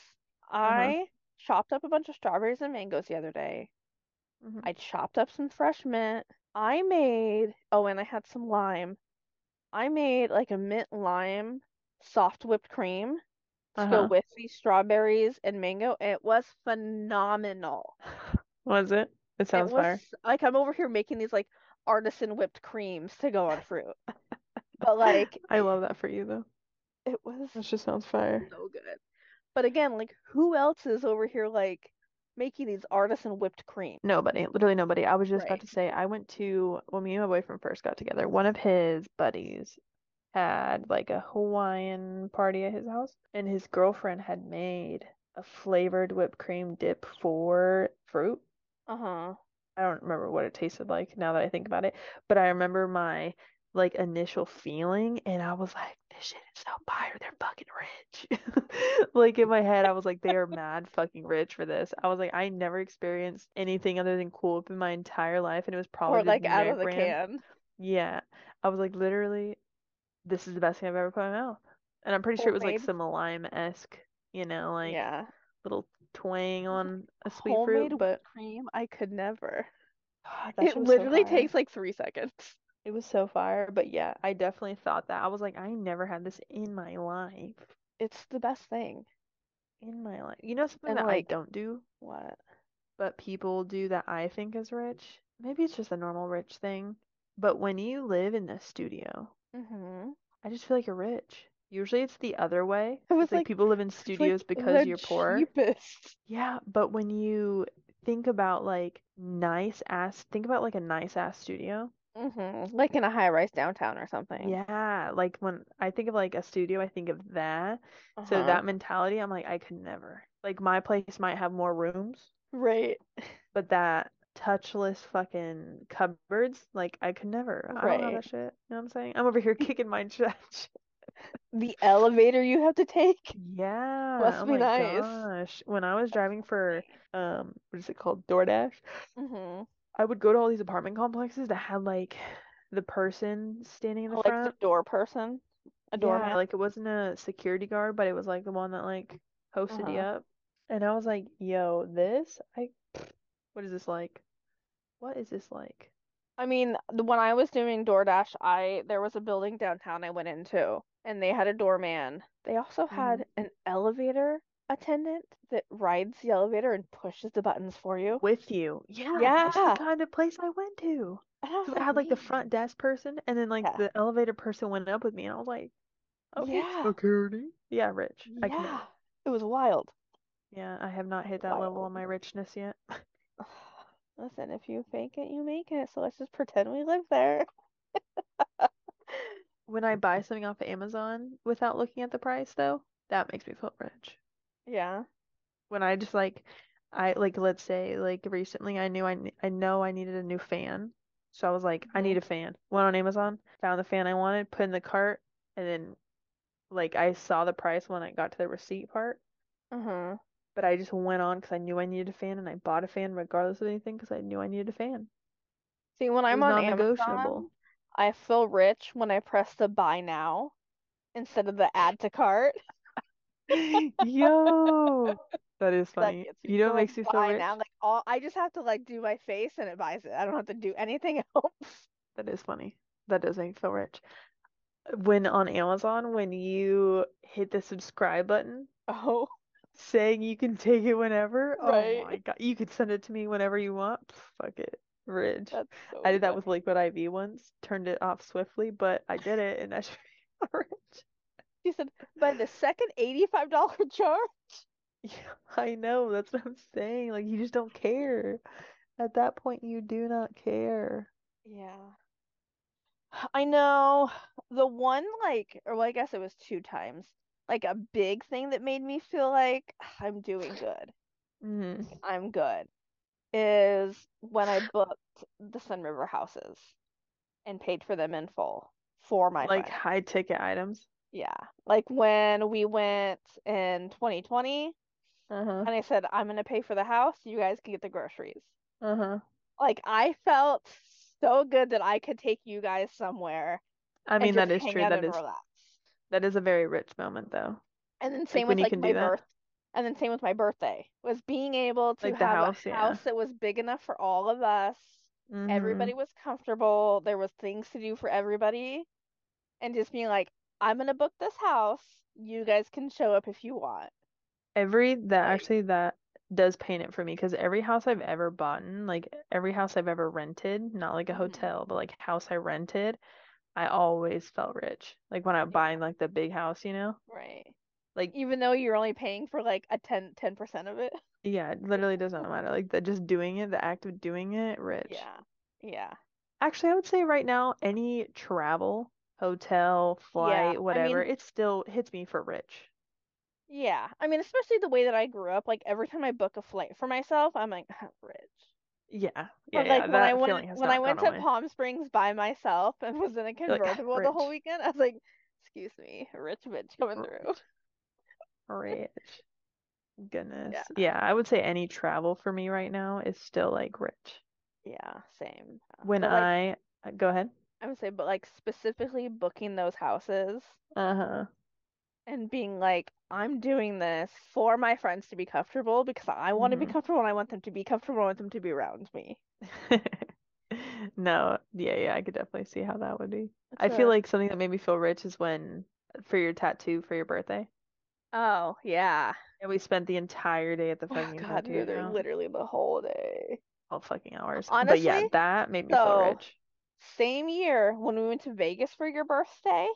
I chopped up a bunch of strawberries and mangoes the other day. Hmm I chopped up some fresh mint. I made, oh, and I had some lime. I made like a mint lime soft whipped cream to go Uh-huh. with these strawberries and mango. and It was phenomenal. Was it? It It sounds fire. like I'm over here making these like artisan whipped creams to go on fruit. [LAUGHS] But like I love that for you though. it was That just sounds fire. so good. But again, like who else is over here like making these artisan whipped cream? Nobody, literally nobody. I was just about to say, I went to, when me and my boyfriend first got together, one of his buddies had like a Hawaiian party at his house, and his girlfriend had made a flavored whipped cream dip for fruit. Uh-huh. I don't remember what it tasted like now that I think about it, but I remember my like initial feeling, and I was like, this shit is so fire. They're fucking rich. [LAUGHS] Like in my head, I was like, they are mad fucking rich for this. I was like, I never experienced anything other than Cool Whip in my entire life, and it was probably Or like out of the brand. can. Yeah, I was like, literally, this is the best thing I've ever put in my mouth. And I'm pretty sure it was like some lime-esque, you know, like Yeah. little twang on a sweet Homemade fruit, but cream, I could never. that It was so literally takes like three seconds. It was so fire, but yeah, I definitely thought that. I was like, I never had this in my life. It's the best thing. In my life. You know something And, that I like- don't do, What? but people do that I think is rich? Maybe it's just a normal rich thing. But when you live in a studio, Mm-hmm. I just feel like you're rich. Usually it's the other way. I was like like, people live in studios because the you're poor. cheapest. Yeah, but when you think about like nice ass, think about like a nice ass studio. Mm-hmm. Like in a high-rise downtown or something. Yeah, like when I think of like a studio, I think of that. So Uh-huh. that mentality, I'm like, I could never. Like my place might have more rooms, Right. but that touchless fucking cupboards, like I could never. I don't Right. that shit. You know what I'm saying? I'm over here kicking my [LAUGHS] shit. The elevator you have to take. Yeah. Must Oh be nice. gosh. When I was driving for um, what is it called? DoorDash, Mm-hmm. I would go to all these apartment complexes that had like the person standing in the Like the front. door person, a Yeah, doorman. like it wasn't a security guard, but it was like the one that like hosted you Uh-huh. up. And I was like, yo, this I [SNIFFS] what is this like? What is this like? I mean, when I was doing DoorDash, I there was a building downtown I went into, and they had a doorman. They also had an elevator attendant that rides the elevator and pushes the buttons for you. With you. Yeah, Yeah. that's the kind of place I went to. I Because I had like the front desk person and then like Yeah. the elevator person went up with me and I was like, okay, Yeah. security. Yeah, rich. I can Yeah. It was wild. Yeah, I have not hit that level of my richness yet. Listen, if you fake it, you make it. So let's just pretend we live there. When I buy [LAUGHS] something off of Amazon without looking at the price though, that makes me feel rich. Yeah. When I just like I like let's say like recently I knew I ne- I know I needed a new fan. So I was like, I need Mhm. a fan. Went on Amazon, found the fan I wanted, put in the cart, and then like I saw the price when I got to the receipt part. Mm-hmm. But I just went on because I knew I needed a fan and I bought a fan regardless of anything because I knew I needed a fan. See, when I'm on. Amazon, I feel rich when I press the buy now instead of the add to cart. [LAUGHS] Yo, that is funny. gets You know So what like makes you feel buy rich? now, like all I just have to like do my face and it buys it. I don't have to do anything [LAUGHS] else. That is funny. That does make me feel rich. When on Amazon, when you hit the subscribe button Oh, saying you can take it whenever, oh my God, you could send it to me whenever you want. Fuck it. Rich. So I did that with. Liquid IV once, turned it off swiftly, but I did it and that should be [LAUGHS] rich. She said, by the second $85 charge. Yeah, I know. That's what I'm saying. Like, you just don't care. At that point, you do not care. Yeah. I know the one like or well, I guess it was two times. Like a big thing that made me feel like I'm doing [SIGHS] good. Mm. I'm good is when I booked the Sunriver houses and paid for them in full for my Like friend. high ticket items. Yeah. Like when we went in 2020 Uh-huh. and I said, I'm gonna pay for the house, you guys can get the groceries. Uh-huh. Like I felt so good that I could take you guys somewhere I mean, that is true. That is relax. that is a very rich moment though. And then Like same when with like my birth and then same with my birthday was being able to Like have house, a yeah. house that was big enough for all of us. Mm-hmm. Everybody was comfortable. There was things to do for everybody. And just being like, I'm gonna book this house. You guys can show up if you want. Every that Like, actually that does paint it for me because every house I've ever bought like every house I've ever rented, not like a mhm. hotel, but like house I rented, I always felt rich. Like when I'm Yeah. buying like the big house, you know? Right. Like Even though you're only paying for like a 10 10% of it. yeah, it literally doesn't matter. Like the just doing it, the act of doing it, rich. Yeah. Yeah. Actually, I would say right now, any travel, hotel, Yeah. flight, I whatever, mean, it still hits me for rich. yeah. I mean, especially the way that I grew up, like every time I book a flight for myself, I'm like, rich. Yeah, yeah, But yeah. like when I went when I went to away. Palm Springs by myself and was in a like, convertible the whole weekend, I was like, excuse me, rich bitch coming through. rich, rich. Goodness. Yeah. Yeah, I would say any travel for me right now is still like rich. Yeah, same. When But like I uh, go ahead. I would say, but like specifically booking those houses Uh-huh. and being like, I'm doing this for my friends to be comfortable because I want to be Mhm. comfortable and I want them to be comfortable. I want them to be around me. [LAUGHS] No, yeah, yeah, I could definitely see how that would be. I feel like something that made me feel rich is when for your tattoo for your birthday. oh yeah. And we spent the entire day at the Oh fucking God, we tattoo were there now. literally the whole day. All fucking hours. But yeah, Honestly, that made me feel so rich. Same year when we went to Vegas for your birthday.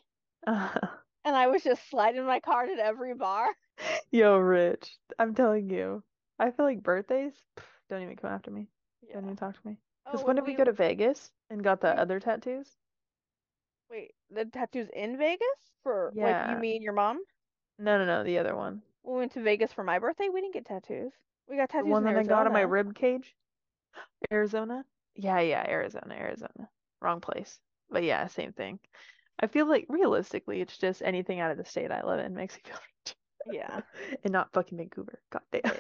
Uh, And I was just sliding my card at every bar. [LAUGHS] yo, Rich, I'm telling you, I feel like birthdays, pff, don't even come after me. Don't even talk to me. Because Oh, when when did we we go to Vegas and got the other tattoos? wait, the tattoos in Vegas for like you, Yeah. me, and your mom? No, no, no, the other one. When we went to Vegas for my birthday, we didn't get tattoos. We got tattoos. The one that I got on my rib cage? Arizona? Yeah, yeah, Arizona, Arizona. Wrong place. But yeah, same thing. I feel like realistically, it's just anything out of the state I live in makes me feel [LAUGHS] rich. Yeah. [LAUGHS] And not fucking Vancouver. God damn. [LAUGHS]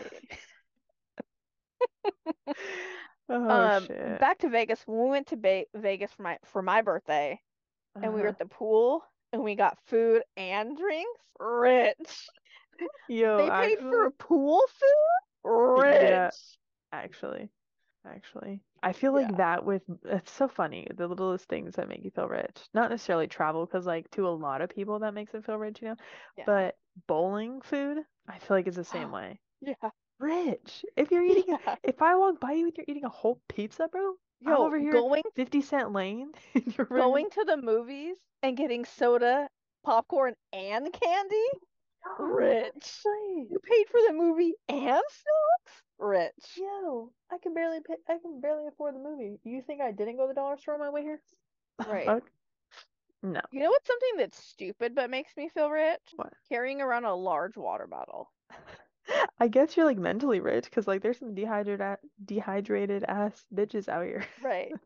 Oh Um, shit. back to Vegas. When we went to Ba Vegas for my for my birthday, and we were Uh-huh. at the pool, and we got food and drinks. Rich. Yo, They paid for pool food? yeah, Rich. actually, actually, I feel Yeah. like that with it's so funny, the littlest things that make you feel rich. Not necessarily travel, because like to a lot of people that makes them feel rich, you know. Yeah. But bowling food, I feel like it's the same [GASPS] way. Yeah. Rich. If you're [LAUGHS] eating, a, Yeah. if I walk by you and you're eating a whole pizza, bro, I'm Yo, over here going 50 cent lane, [LAUGHS] you're going to the movies and getting soda, popcorn, and candy? [GASPS] Rich. You paid for the movie and snacks? Rich. yo, I can barely pay, I can barely afford the movie. You think I didn't go to the dollar store on my way here? Right. Fuck. No. You know what's something that's stupid but makes me feel rich? What? Carrying around a large water bottle. [LAUGHS] I guess you're like mentally rich because like there's some dehydrated dehydrated ass bitches out here. Right. [LAUGHS]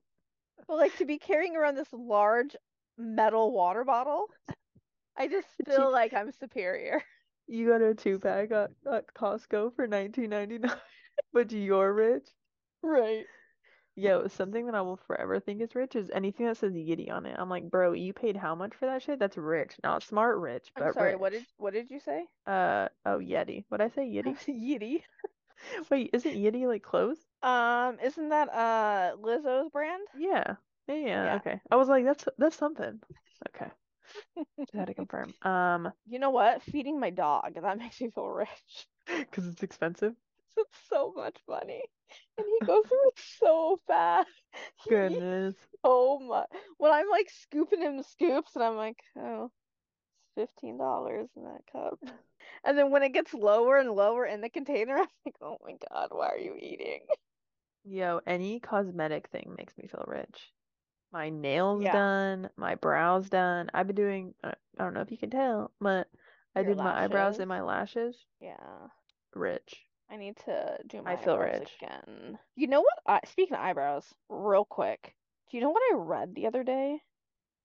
But like to be carrying around this large metal water bottle, I just [LAUGHS] feel like I'm superior. you got a two pack at, at Costco for 19.99, [LAUGHS] but you're rich. Right. Yo, something that I will forever think is rich is anything that says Yitty on it. I'm like, bro, you paid how much for that shit? That's rich. Not smart rich, I'm sorry, what did what did you say? Uh, oh, Yeti. What'd I say? Yitty? [LAUGHS] Yitty. [LAUGHS] Wait, isn't Yitty like clothes? Um, isn't that uh Lizzo's brand? Yeah. Yeah, yeah, Yeah. okay. I was like, that's that's something. Okay. Just had to confirm. Um, You know what? Feeding my dog, that makes me feel rich. because it's expensive. It's so much money. And he goes through it so fast. [LAUGHS] Goodness. so much. When I'm like scooping him scoops and I'm like, oh, it's $15 in that cup. [LAUGHS] And then when it gets lower and lower in the container, [LAUGHS] I'm like, oh my God, why are you eating? Yo, any cosmetic thing makes me feel rich. My nails Yeah, done, my brows done. I've been doing, uh, I don't know if you can tell, but I your did my eyebrows and my lashes. Yeah. Rich. I need to do I my feel eyebrows rich. again. You know what? I, speaking of eyebrows, real quick, do you know what I read the other day?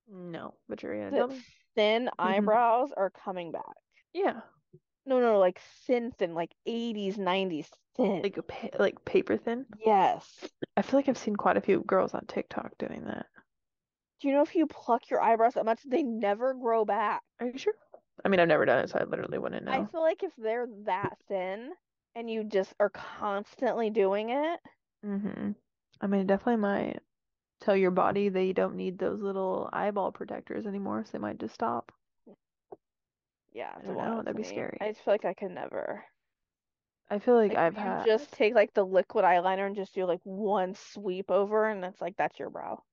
No, but you're gonna That tell me? thin mm-hmm. eyebrows are coming back. Yeah, No, no, like thin, thin, like 80s, 90s thin. like a pa like paper thin. Yes. I feel like I've seen quite a few girls on TikTok doing that. Do you know if you pluck your eyebrows that much, they never grow back? Are you sure? I mean, I've never done it, so I literally wouldn't know. I feel like if they're that thin and you just are constantly doing it, hmm I mean, it definitely might tell your body they don't need those little eyeball protectors anymore, so they might just stop. yeah, I don't know, that'd be me. scary. I just feel like I could never. I feel like Like I've you had, just take like the liquid eyeliner and just do like one sweep over, and it's like that's your brow.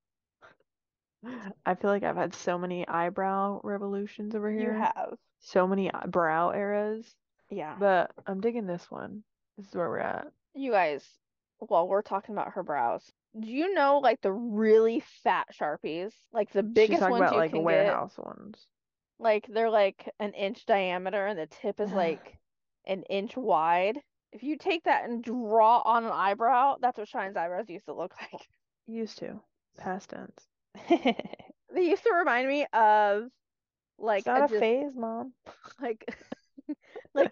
[LAUGHS] I feel like I've had so many eyebrow revolutions over here. You have. so many eye- brow eras, Yeah. but I'm digging this one. This is where we're at. You guys, while we're talking about her brows, do you know like the really fat Sharpies? Like the biggest She's talking ones about you like can warehouse ones. Like they're like an inch diameter and the tip is [SIGHS] like an inch wide. If you take that and draw on an eyebrow, that's what Cheyenne's eyebrows used to look [LAUGHS] like. Used to. Past tense. [LAUGHS] They used to remind me of It's like not a a Dis phase, mom. [LAUGHS] like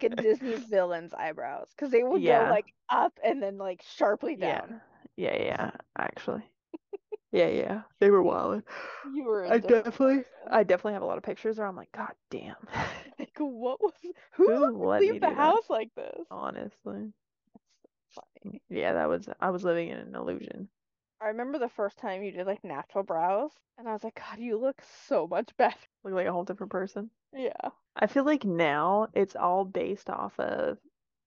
a Disney villain's eyebrows because they would go like up and then like sharply down. Yeah. Yeah, yeah, actually. [LAUGHS] Yeah, yeah. They were wild. You were I definitely person. I definitely have a lot of pictures where I'm like, God damn. [LAUGHS] Like what was [LAUGHS] who Who let me let me leave the do that? house like this? Honestly. Funny. Yeah, that was I was living in an illusion. I remember the first time you did like natural brows, and I was like, God, you look so much better. [LAUGHS] Look like a whole different person. Yeah. I feel like now it's all based off of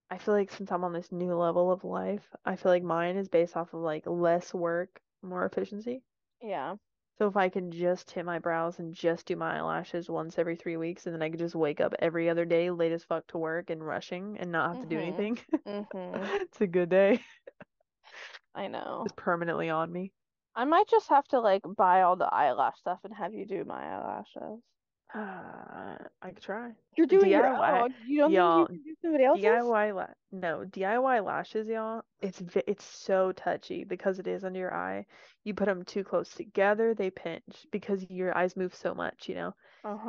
I feel like since I'm on this new level of life, I feel like mine is based off of like less work, more efficiency. Yeah. So if I can just tint my brows and just do my eyelashes once every three weeks, and then I could just wake up every other day late as fuck to work and rushing and not have to do Mhm. anything, [LAUGHS] Mhm. it's a good day. [LAUGHS] I know. It's permanently on me. I might just have to like buy all the eyelash stuff and have you do my eyelashes. Uh, I could try. You're doing your DIY. own. You don't think you Y'all, can do Somebody else's? DIY la no, DIY lashes, y'all. It's it's so touchy because it is under your eye. You put them too close together, they pinch because your eyes move so much, you know.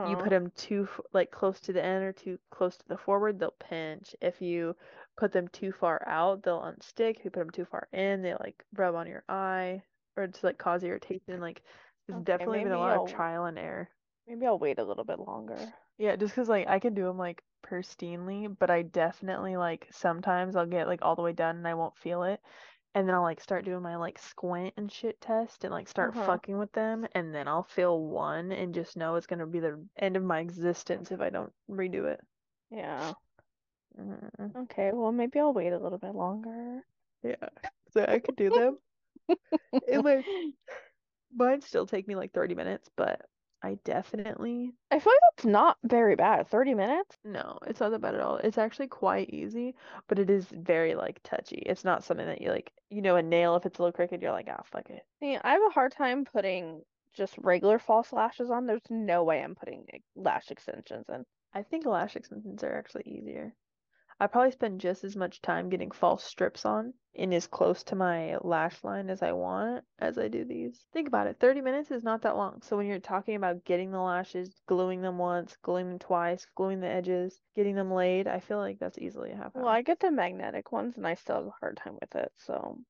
You Uh-huh. put them too like close to the end or too close to the forward, they'll pinch. If you put them too far out, they'll unstick. If you put them too far in, they like rub on your eye or just like cause irritation. Like it's Okay, definitely been a lot of I'll trial and error. Maybe I'll wait a little bit longer. Yeah, just because like I can do them like pristinely, but I definitely like sometimes I'll get like all the way done and I won't feel it. And then I'll like start doing my like squint and shit test and like start Uh-huh. fucking with them and then I'll feel one and just know it's gonna be the end of my existence if I don't redo it. Yeah. Mhm. Okay, well maybe I'll wait a little bit longer. Yeah. So I could do them. [LAUGHS] It might mine still take me like 30 minutes, but I definitely I feel like that's not very bad. 30 minutes? No, it's not that bad at all. It's actually quite easy, but it is very like touchy. It's not something that you like, you know, a nail, if it's a little crooked, you're like, ah, fuck it. See, I have a hard time putting just regular false lashes on. There's no way I'm putting like, lash extensions in. I think lash extensions are actually easier. I probably spend just as much time getting false strips on and as close to my lash line as I want as I do these. Think about it, 30 minutes is not that long. So when you're talking about getting the lashes, gluing them once, gluing them twice, gluing the edges, getting them laid, I feel like that's easily a half Well. I get the magnetic ones and I still have a hard time with it, so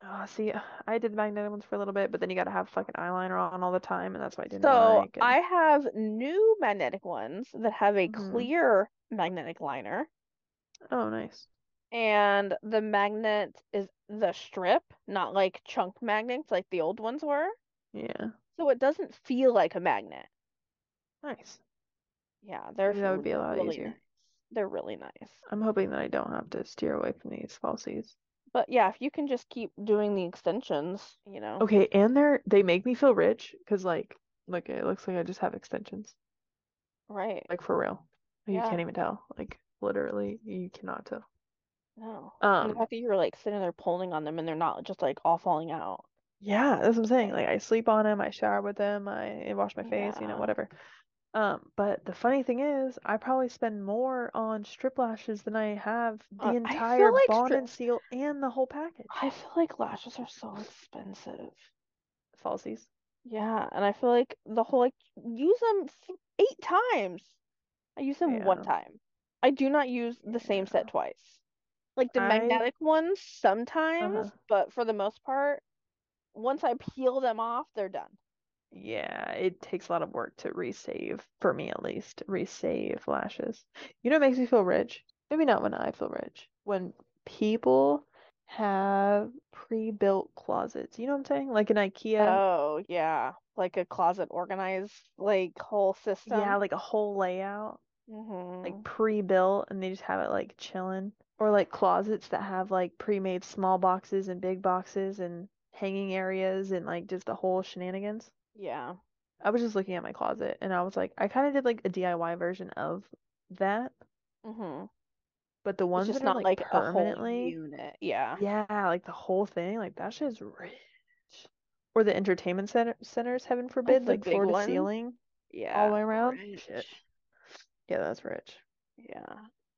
Oh, see, I did the magnetic ones for a little bit, but then you gotta have fucking eyeliner on all the time, and that's why I didn't So like. I have new magnetic ones that have a Mhm. clear magnetic liner, Oh, nice. and the magnet is the strip, not like chunk magnets like the old ones were. Yeah, So it doesn't feel like a magnet. nice. Yeah, they're that would be a lot really easier. nice. They're really nice. I'm hoping that I don't have to steer away from these falsies. But yeah, if you can just keep doing the extensions, you know. Okay, and they're they make me feel rich, cause like, look, it looks like I just have extensions, Right. like for real. You Yeah. can't even tell. Like literally, you cannot tell. No. And the Um, fact that you're like sitting there pulling on them and they're not just like all falling out. yeah, that's what I'm saying. Like I sleep on them, I shower with them, I wash my face, you know, whatever. Um, but the funny thing is, I probably spend more on strip lashes than I have the Uh, entire like Bond stri- and Seal and the whole package. I feel like lashes are so expensive. Falsies. Yeah, and I feel like the whole like use them eight times. I use them one time. I do not use the same set twice. Like the I magnetic ones sometimes, uh-huh. but for the most part, once I peel them off, they're done. Yeah, it takes a lot of work to resave, for me at least, resave lashes. You know what makes me feel rich? Maybe not when I feel rich. When people have pre-built closets. You know what I'm saying? Like an IKEA. Oh, yeah. Like a closet organized like whole system. Yeah, like a whole layout. Like hmm pre-built and they just have it like chilling or like closets that have like pre-made small boxes and big boxes and hanging areas and like just the whole shenanigans. Yeah. I was just looking at my closet and I was like I kind of did like a DIY version of that, hmm but the ones just that are not like like a whole permanently, unit. Yeah. yeah, like the whole thing, like that shit's rich. Or the entertainment center centers, heaven forbid, like big floor to ceiling, yeah, all the way around. Shit. Rich. Yeah, that's rich. Yeah.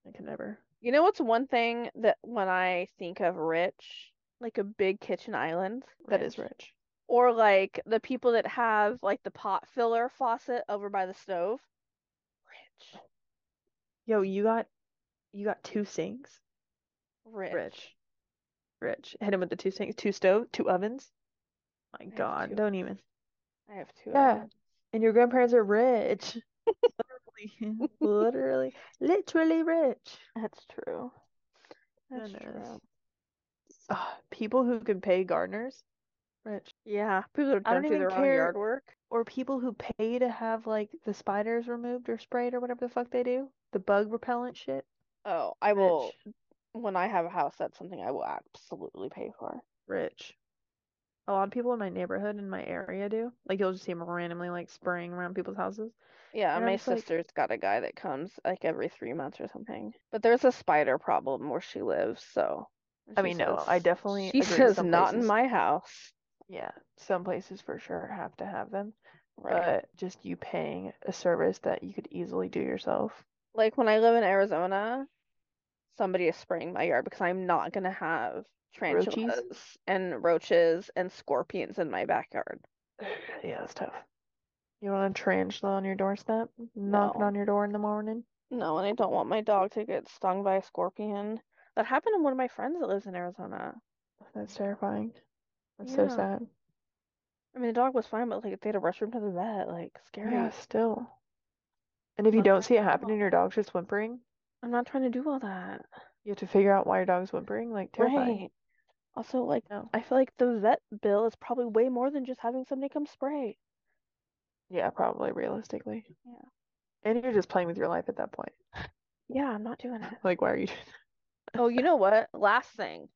I could never. You know what's one thing that when I think of rich, like a big kitchen island, That is rich. rich. Or like the people that have like the pot filler faucet over by the stove, rich. Yo, you got you got two sinks? Rich. Rich. Rich. Hit him with the two sinks, two stove, two ovens. My I God, don't even. I have two Yeah. ovens. And your grandparents are rich. [LAUGHS] Literally, [LAUGHS] literally, literally rich. That's true. That's Goodness. true. Ah, people who can pay gardeners, rich. Yeah, people that I don't don't do even their own yard work. Or people who pay to have like the spiders removed or sprayed or whatever the fuck they do. The bug repellent shit. Oh, I will, when I have a house, that's something I will absolutely pay for. Rich. A lot of people in my neighborhood in my area do. Like you'll just see them randomly like spraying around people's houses. Yeah, And my just like, sister's got a guy that comes like every three months or something. But there's a spider problem where she lives, so and I she mean, no, I definitely she says not in my house. yeah, some places for sure have to have them, Right. but just you paying a service that you could easily do yourself. Like when I live in Arizona, somebody is spraying my yard because I'm not gonna have Roaches? tarantulas and roaches and scorpions in my backyard. [SIGHS] Yeah, that's tough. You want a tarantula on your doorstep, knocking No. on your door in the morning? No, and I don't want my dog to get stung by a scorpion. That happened to one of my friends that lives in Arizona. That's terrifying. That's so Yeah. sad. I mean, the dog was fine, but like they had to rush him to the vet. Like scary. Yeah, still. And if you I'm don't not see it happening, all your that. dog's just whimpering, I'm not trying to do all that. you have to figure out why your dog's whimpering. Like, terrifying. Right. Also, like No. I feel like the vet bill is probably way more than just having somebody come spray. Yeah, probably realistically. Yeah. And you're just playing with your life at that point. Yeah, I'm not doing it. [LAUGHS] Like, why are you doing Oh, you know what? Last thing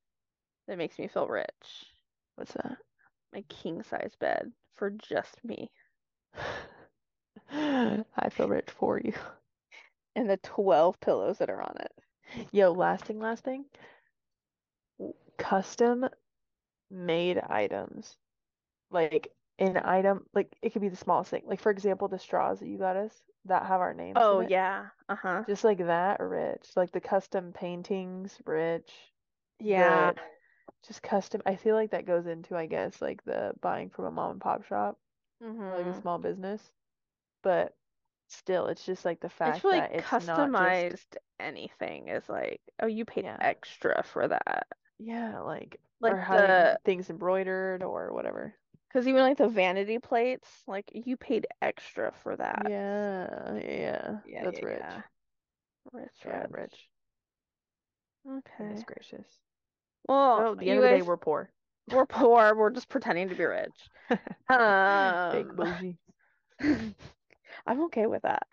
that makes me feel rich. What's that? My king size bed for just me. [LAUGHS] I feel rich for you. And the 12 pillows that are on it. Yo, last thing, last thing. Custom made items. Like an item, like it could be the smallest thing. Like for example, the straws that you got us that have our names Oh, yeah. Uh-huh. Just like that, rich. Like the custom paintings, rich. Yeah. The just custom. I feel like that goes into, I guess, like the buying from a mom and pop shop or like a Mm-hmm. small business. But still, it's just like the fact feel that like it's not just customized anything is like, oh, you paid yeah, extra for that. yeah, like Like or having the, things embroidered or whatever. Because even like the vanity plates, like you paid extra for that. Yeah, yeah, Yeah, that's yeah, rich. yeah. Rich, Yeah, rich. rich. Goodness Okay. gracious. Well, Well, at the end of the day, we're poor. we're poor. We're just pretending to be rich. [LAUGHS] Um, bougie. [LAUGHS] I'm okay with that.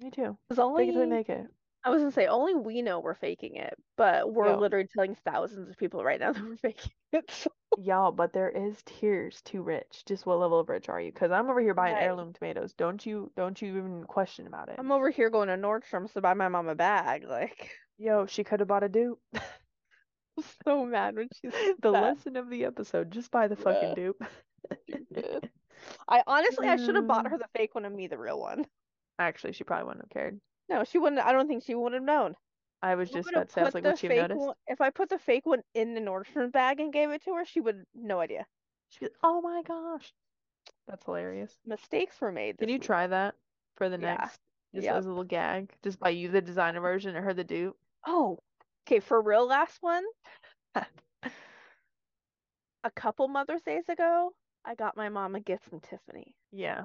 Me too. Because Fake it till you only, make it. I was gonna say, only we know we're faking it, but we're Yo, literally telling thousands of people right now [LAUGHS] that we're faking it. So, y'all, but there is tiers to rich. Just what level of rich are you? Because I'm over here buying right. heirloom tomatoes. Don't you, don't you even question about it. I'm over here going to Nordstrom's to buy my mom a bag. Like, [LAUGHS] Yo, she could have bought a dupe. [LAUGHS] I'm so mad when she said The that. lesson of the episode, just buy the fucking Bruh, dupe. stupid. [LAUGHS] I honestly, I should have bought Mm. her the fake one and me the real one. Actually, she probably wouldn't have cared. No, she wouldn't. I don't think she would have known. I was just would have about to say, I was put like, she have noticed? one, if I put the fake one in the Nordstrom bag and gave it to her, she would no idea. She'd be like, oh my gosh. That's hilarious. Mistakes were made Can you week. try that for the Yeah. next, just Yep. as a little gag? Just buy you the designer version and her the dupe. Oh, okay. For real, last one. [LAUGHS] A couple Mother's Days ago, I got my mom a gift from Tiffany. Yeah,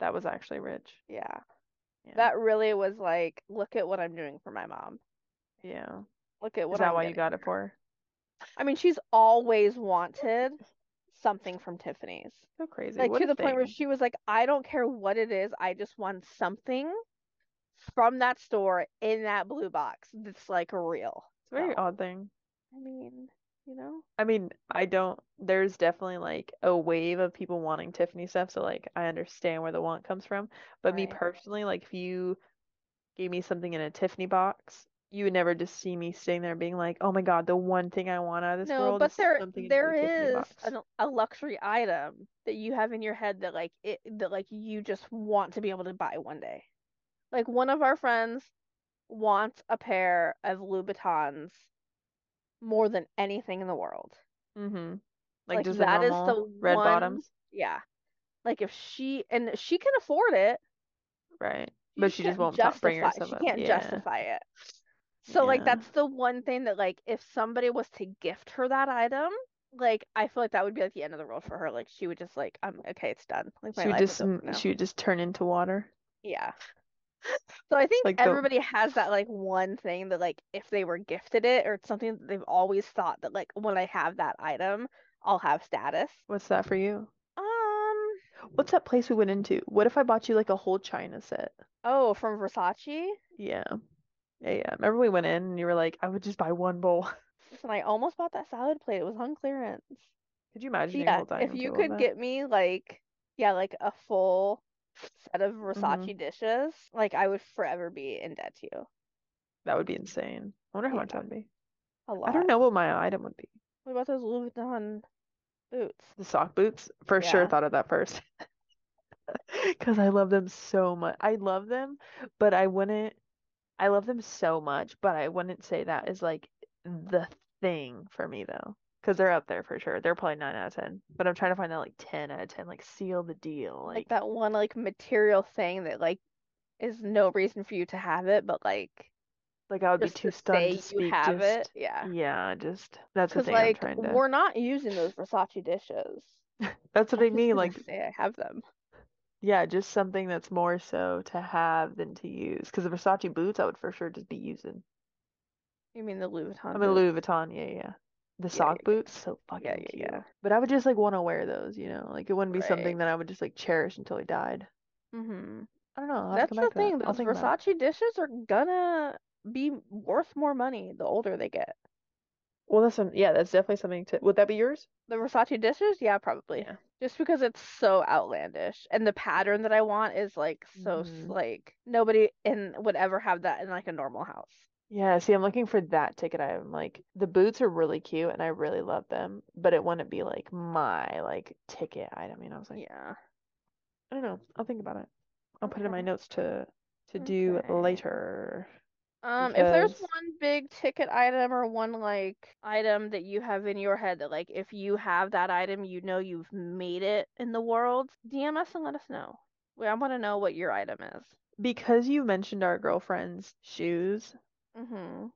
that was actually rich. Yeah. Yeah. That really was like, look at what I'm doing for my mom. Yeah. Look at Is what that I'm why you got it for her? I mean, she's always wanted something from Tiffany's. So crazy. Like What to the point where she was like, I don't care what it is, I just want something from that store in that blue box that's like real. It's a very So, odd thing. I mean, you know, I mean, I don't, there's definitely like a wave of people wanting Tiffany stuff, so like I understand where the want comes from. But me personally, like if you gave me something in a Tiffany box, you would never just see me sitting there being like, "Oh my God, the one thing I want out of this No, world but is there something in a there is box." an, a luxury item that you have in your head that like it that like you just want to be able to buy one day. Like one of our friends wants a pair of Louboutins more than anything in the world. Mm-hmm. Like Like that is the red one, bottoms, yeah. Like if she and she can afford it, right? But just she just won't ta bring justify herself she up. can't Yeah, justify it. So like that's the one thing that like if somebody was to gift her that item, like I feel like that would be like the end of the world for her. Like she would just like I'm okay, it's done. Like my She would life just, she would just turn into water. Yeah. So I think Like the, everybody has that like one thing that like if they were gifted it or it's something that they've always thought that like when I have that item, I'll have status. what's that for you? Um, What's that place we went into? What if I bought you like a whole China set? oh, from Versace. Yeah. Yeah, yeah. Remember we went in and you were like, I would just buy one bowl. [LAUGHS] Listen, I almost bought that salad plate. It was on clearance. Could you imagine yeah, whole if you could that? get me like yeah, like a full set of Mm-hmm. Dishes, like I would forever be in debt to you. That would be insane. I wonder how much Yeah, that would be. A lot. I don't know what my item would be. What about those Louis Vuitton boots? The sock boots, for sure thought of that first. [LAUGHS] Because I love them so much. I love them, but I wouldn't I love them so much, but I wouldn't say that is like the thing for me though. Because they're up there for sure. They're probably 9 out of 10. But I'm trying to find that like 10 out of 10, like seal the deal. Like Like, that one like material thing that like is no reason for you to have it, but like like I would be just too to stunned say to you speak. have it. Yeah. yeah, just that's the thing I'm trying to. we're not using those Versace dishes. [LAUGHS] That's what I I'm mean. Like, say I have them. Yeah, just something that's more so to have than to use. Because the Versace boots, I would for sure just be using. You mean the Louis Vuitton I mean? Louis Vuitton, yeah, yeah. The Yeah, sock yeah, boots, so yeah, fucking yeah, yeah. cute. But I would just like want to wear those, you know? Like it wouldn't be something that I would just like cherish until I died. Mm-hmm. I don't know. I'll have to That's come the back to that. thing. I'll Those think about it. Versace dishes are gonna be worth more money the older they get. Well, that's some, yeah, that's definitely something to. Would that be yours? The Versace dishes, yeah, probably. Yeah. Just because it's so outlandish, and the pattern that I want is like so Mhm. like nobody in would ever have that in like a normal house. Yeah, see, I'm looking for that ticket item. Like the boots are really cute and I really love them, but it wouldn't be like my like ticket item. You know, I was like, Yeah. I don't know. I'll think about it. I'll put it in my notes to to do Okay. later. Um, if there's one big ticket item or one like item that you have in your head that like if you have that item, you know you've made it in the world, DM us and let us know. We I want to know what your item is. because you mentioned our girlfriend's shoes, Mm-hmm.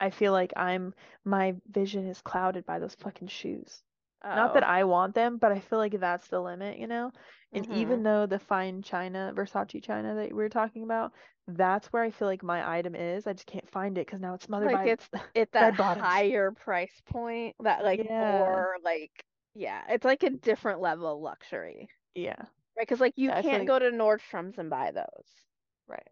I feel like I'm my vision is clouded by those fucking shoes. Not that Oh. I want them, but I feel like that's the limit, you know? And Mm-hmm. even though the fine china, Versace china that we were talking about, that's where I feel like my item is. I just can't find it because now it's smothered Like by it's [LAUGHS] at that higher price point, that like Yeah. more like yeah, it's like a different level of luxury, Yeah. right? Because like you Yeah, can't like go to Nordstrom's and buy those, right.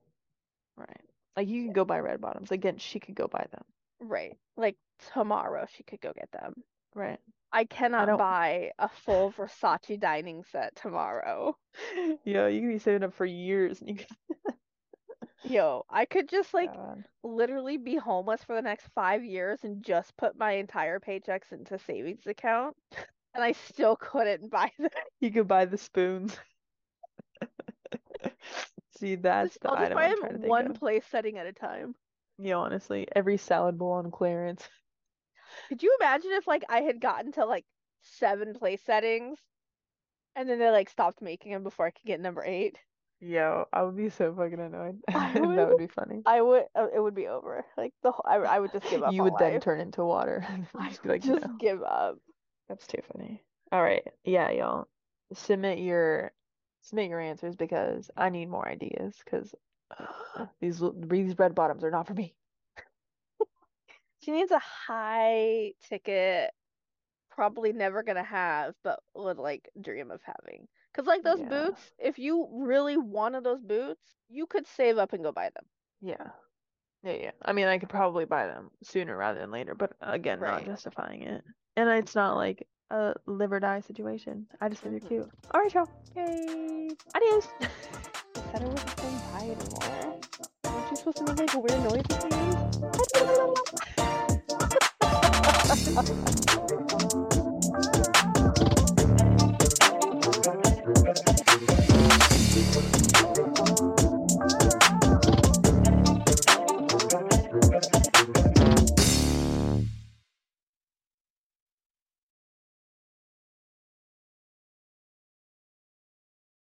Right. Like you can go buy red bottoms. Again, she could go buy them. right? Like tomorrow she could go get them. Right. I cannot don't- buy a full Versace dining set tomorrow. [LAUGHS] Yo, you can be saving up for years and you can [LAUGHS] Yo, I could just like God. literally be homeless for the next five years and just put my entire paychecks into savings account, and I still couldn't buy [LAUGHS] them. You could buy the spoons. See, that's the I'll just item buy them trying to think one of. place setting at a time. Yeah, honestly, every salad bowl on clearance. Could you imagine if like I had gotten to like seven place settings and then they like stopped making them before I could get number eight? Yo, I would be so fucking annoyed. [LAUGHS] I That would- would be funny. I would uh, it would be over. Like the whole, I, I would just give up You would then life. turn into water. [LAUGHS] Just be like, just no. give up. That's too funny. All right. Yeah, y'all. Submit your submit your answers because I need more ideas because [GASPS] these l- these red bottoms are not for me. She needs a high ticket, probably never gonna have, but would like dream of having. Cause like those Yeah. boots, if you really wanted those boots, you could save up and go buy them. Yeah. Yeah, yeah. I mean, I could probably buy them sooner rather than later, but again, not justifying it. And it's not like a live or die situation. I just think Mhm. they're cute. All right, y'all. Yay! Adios. Said I wasn't saying bye anymore. Weren't you supposed to make like a weird noise at the フフフフフ。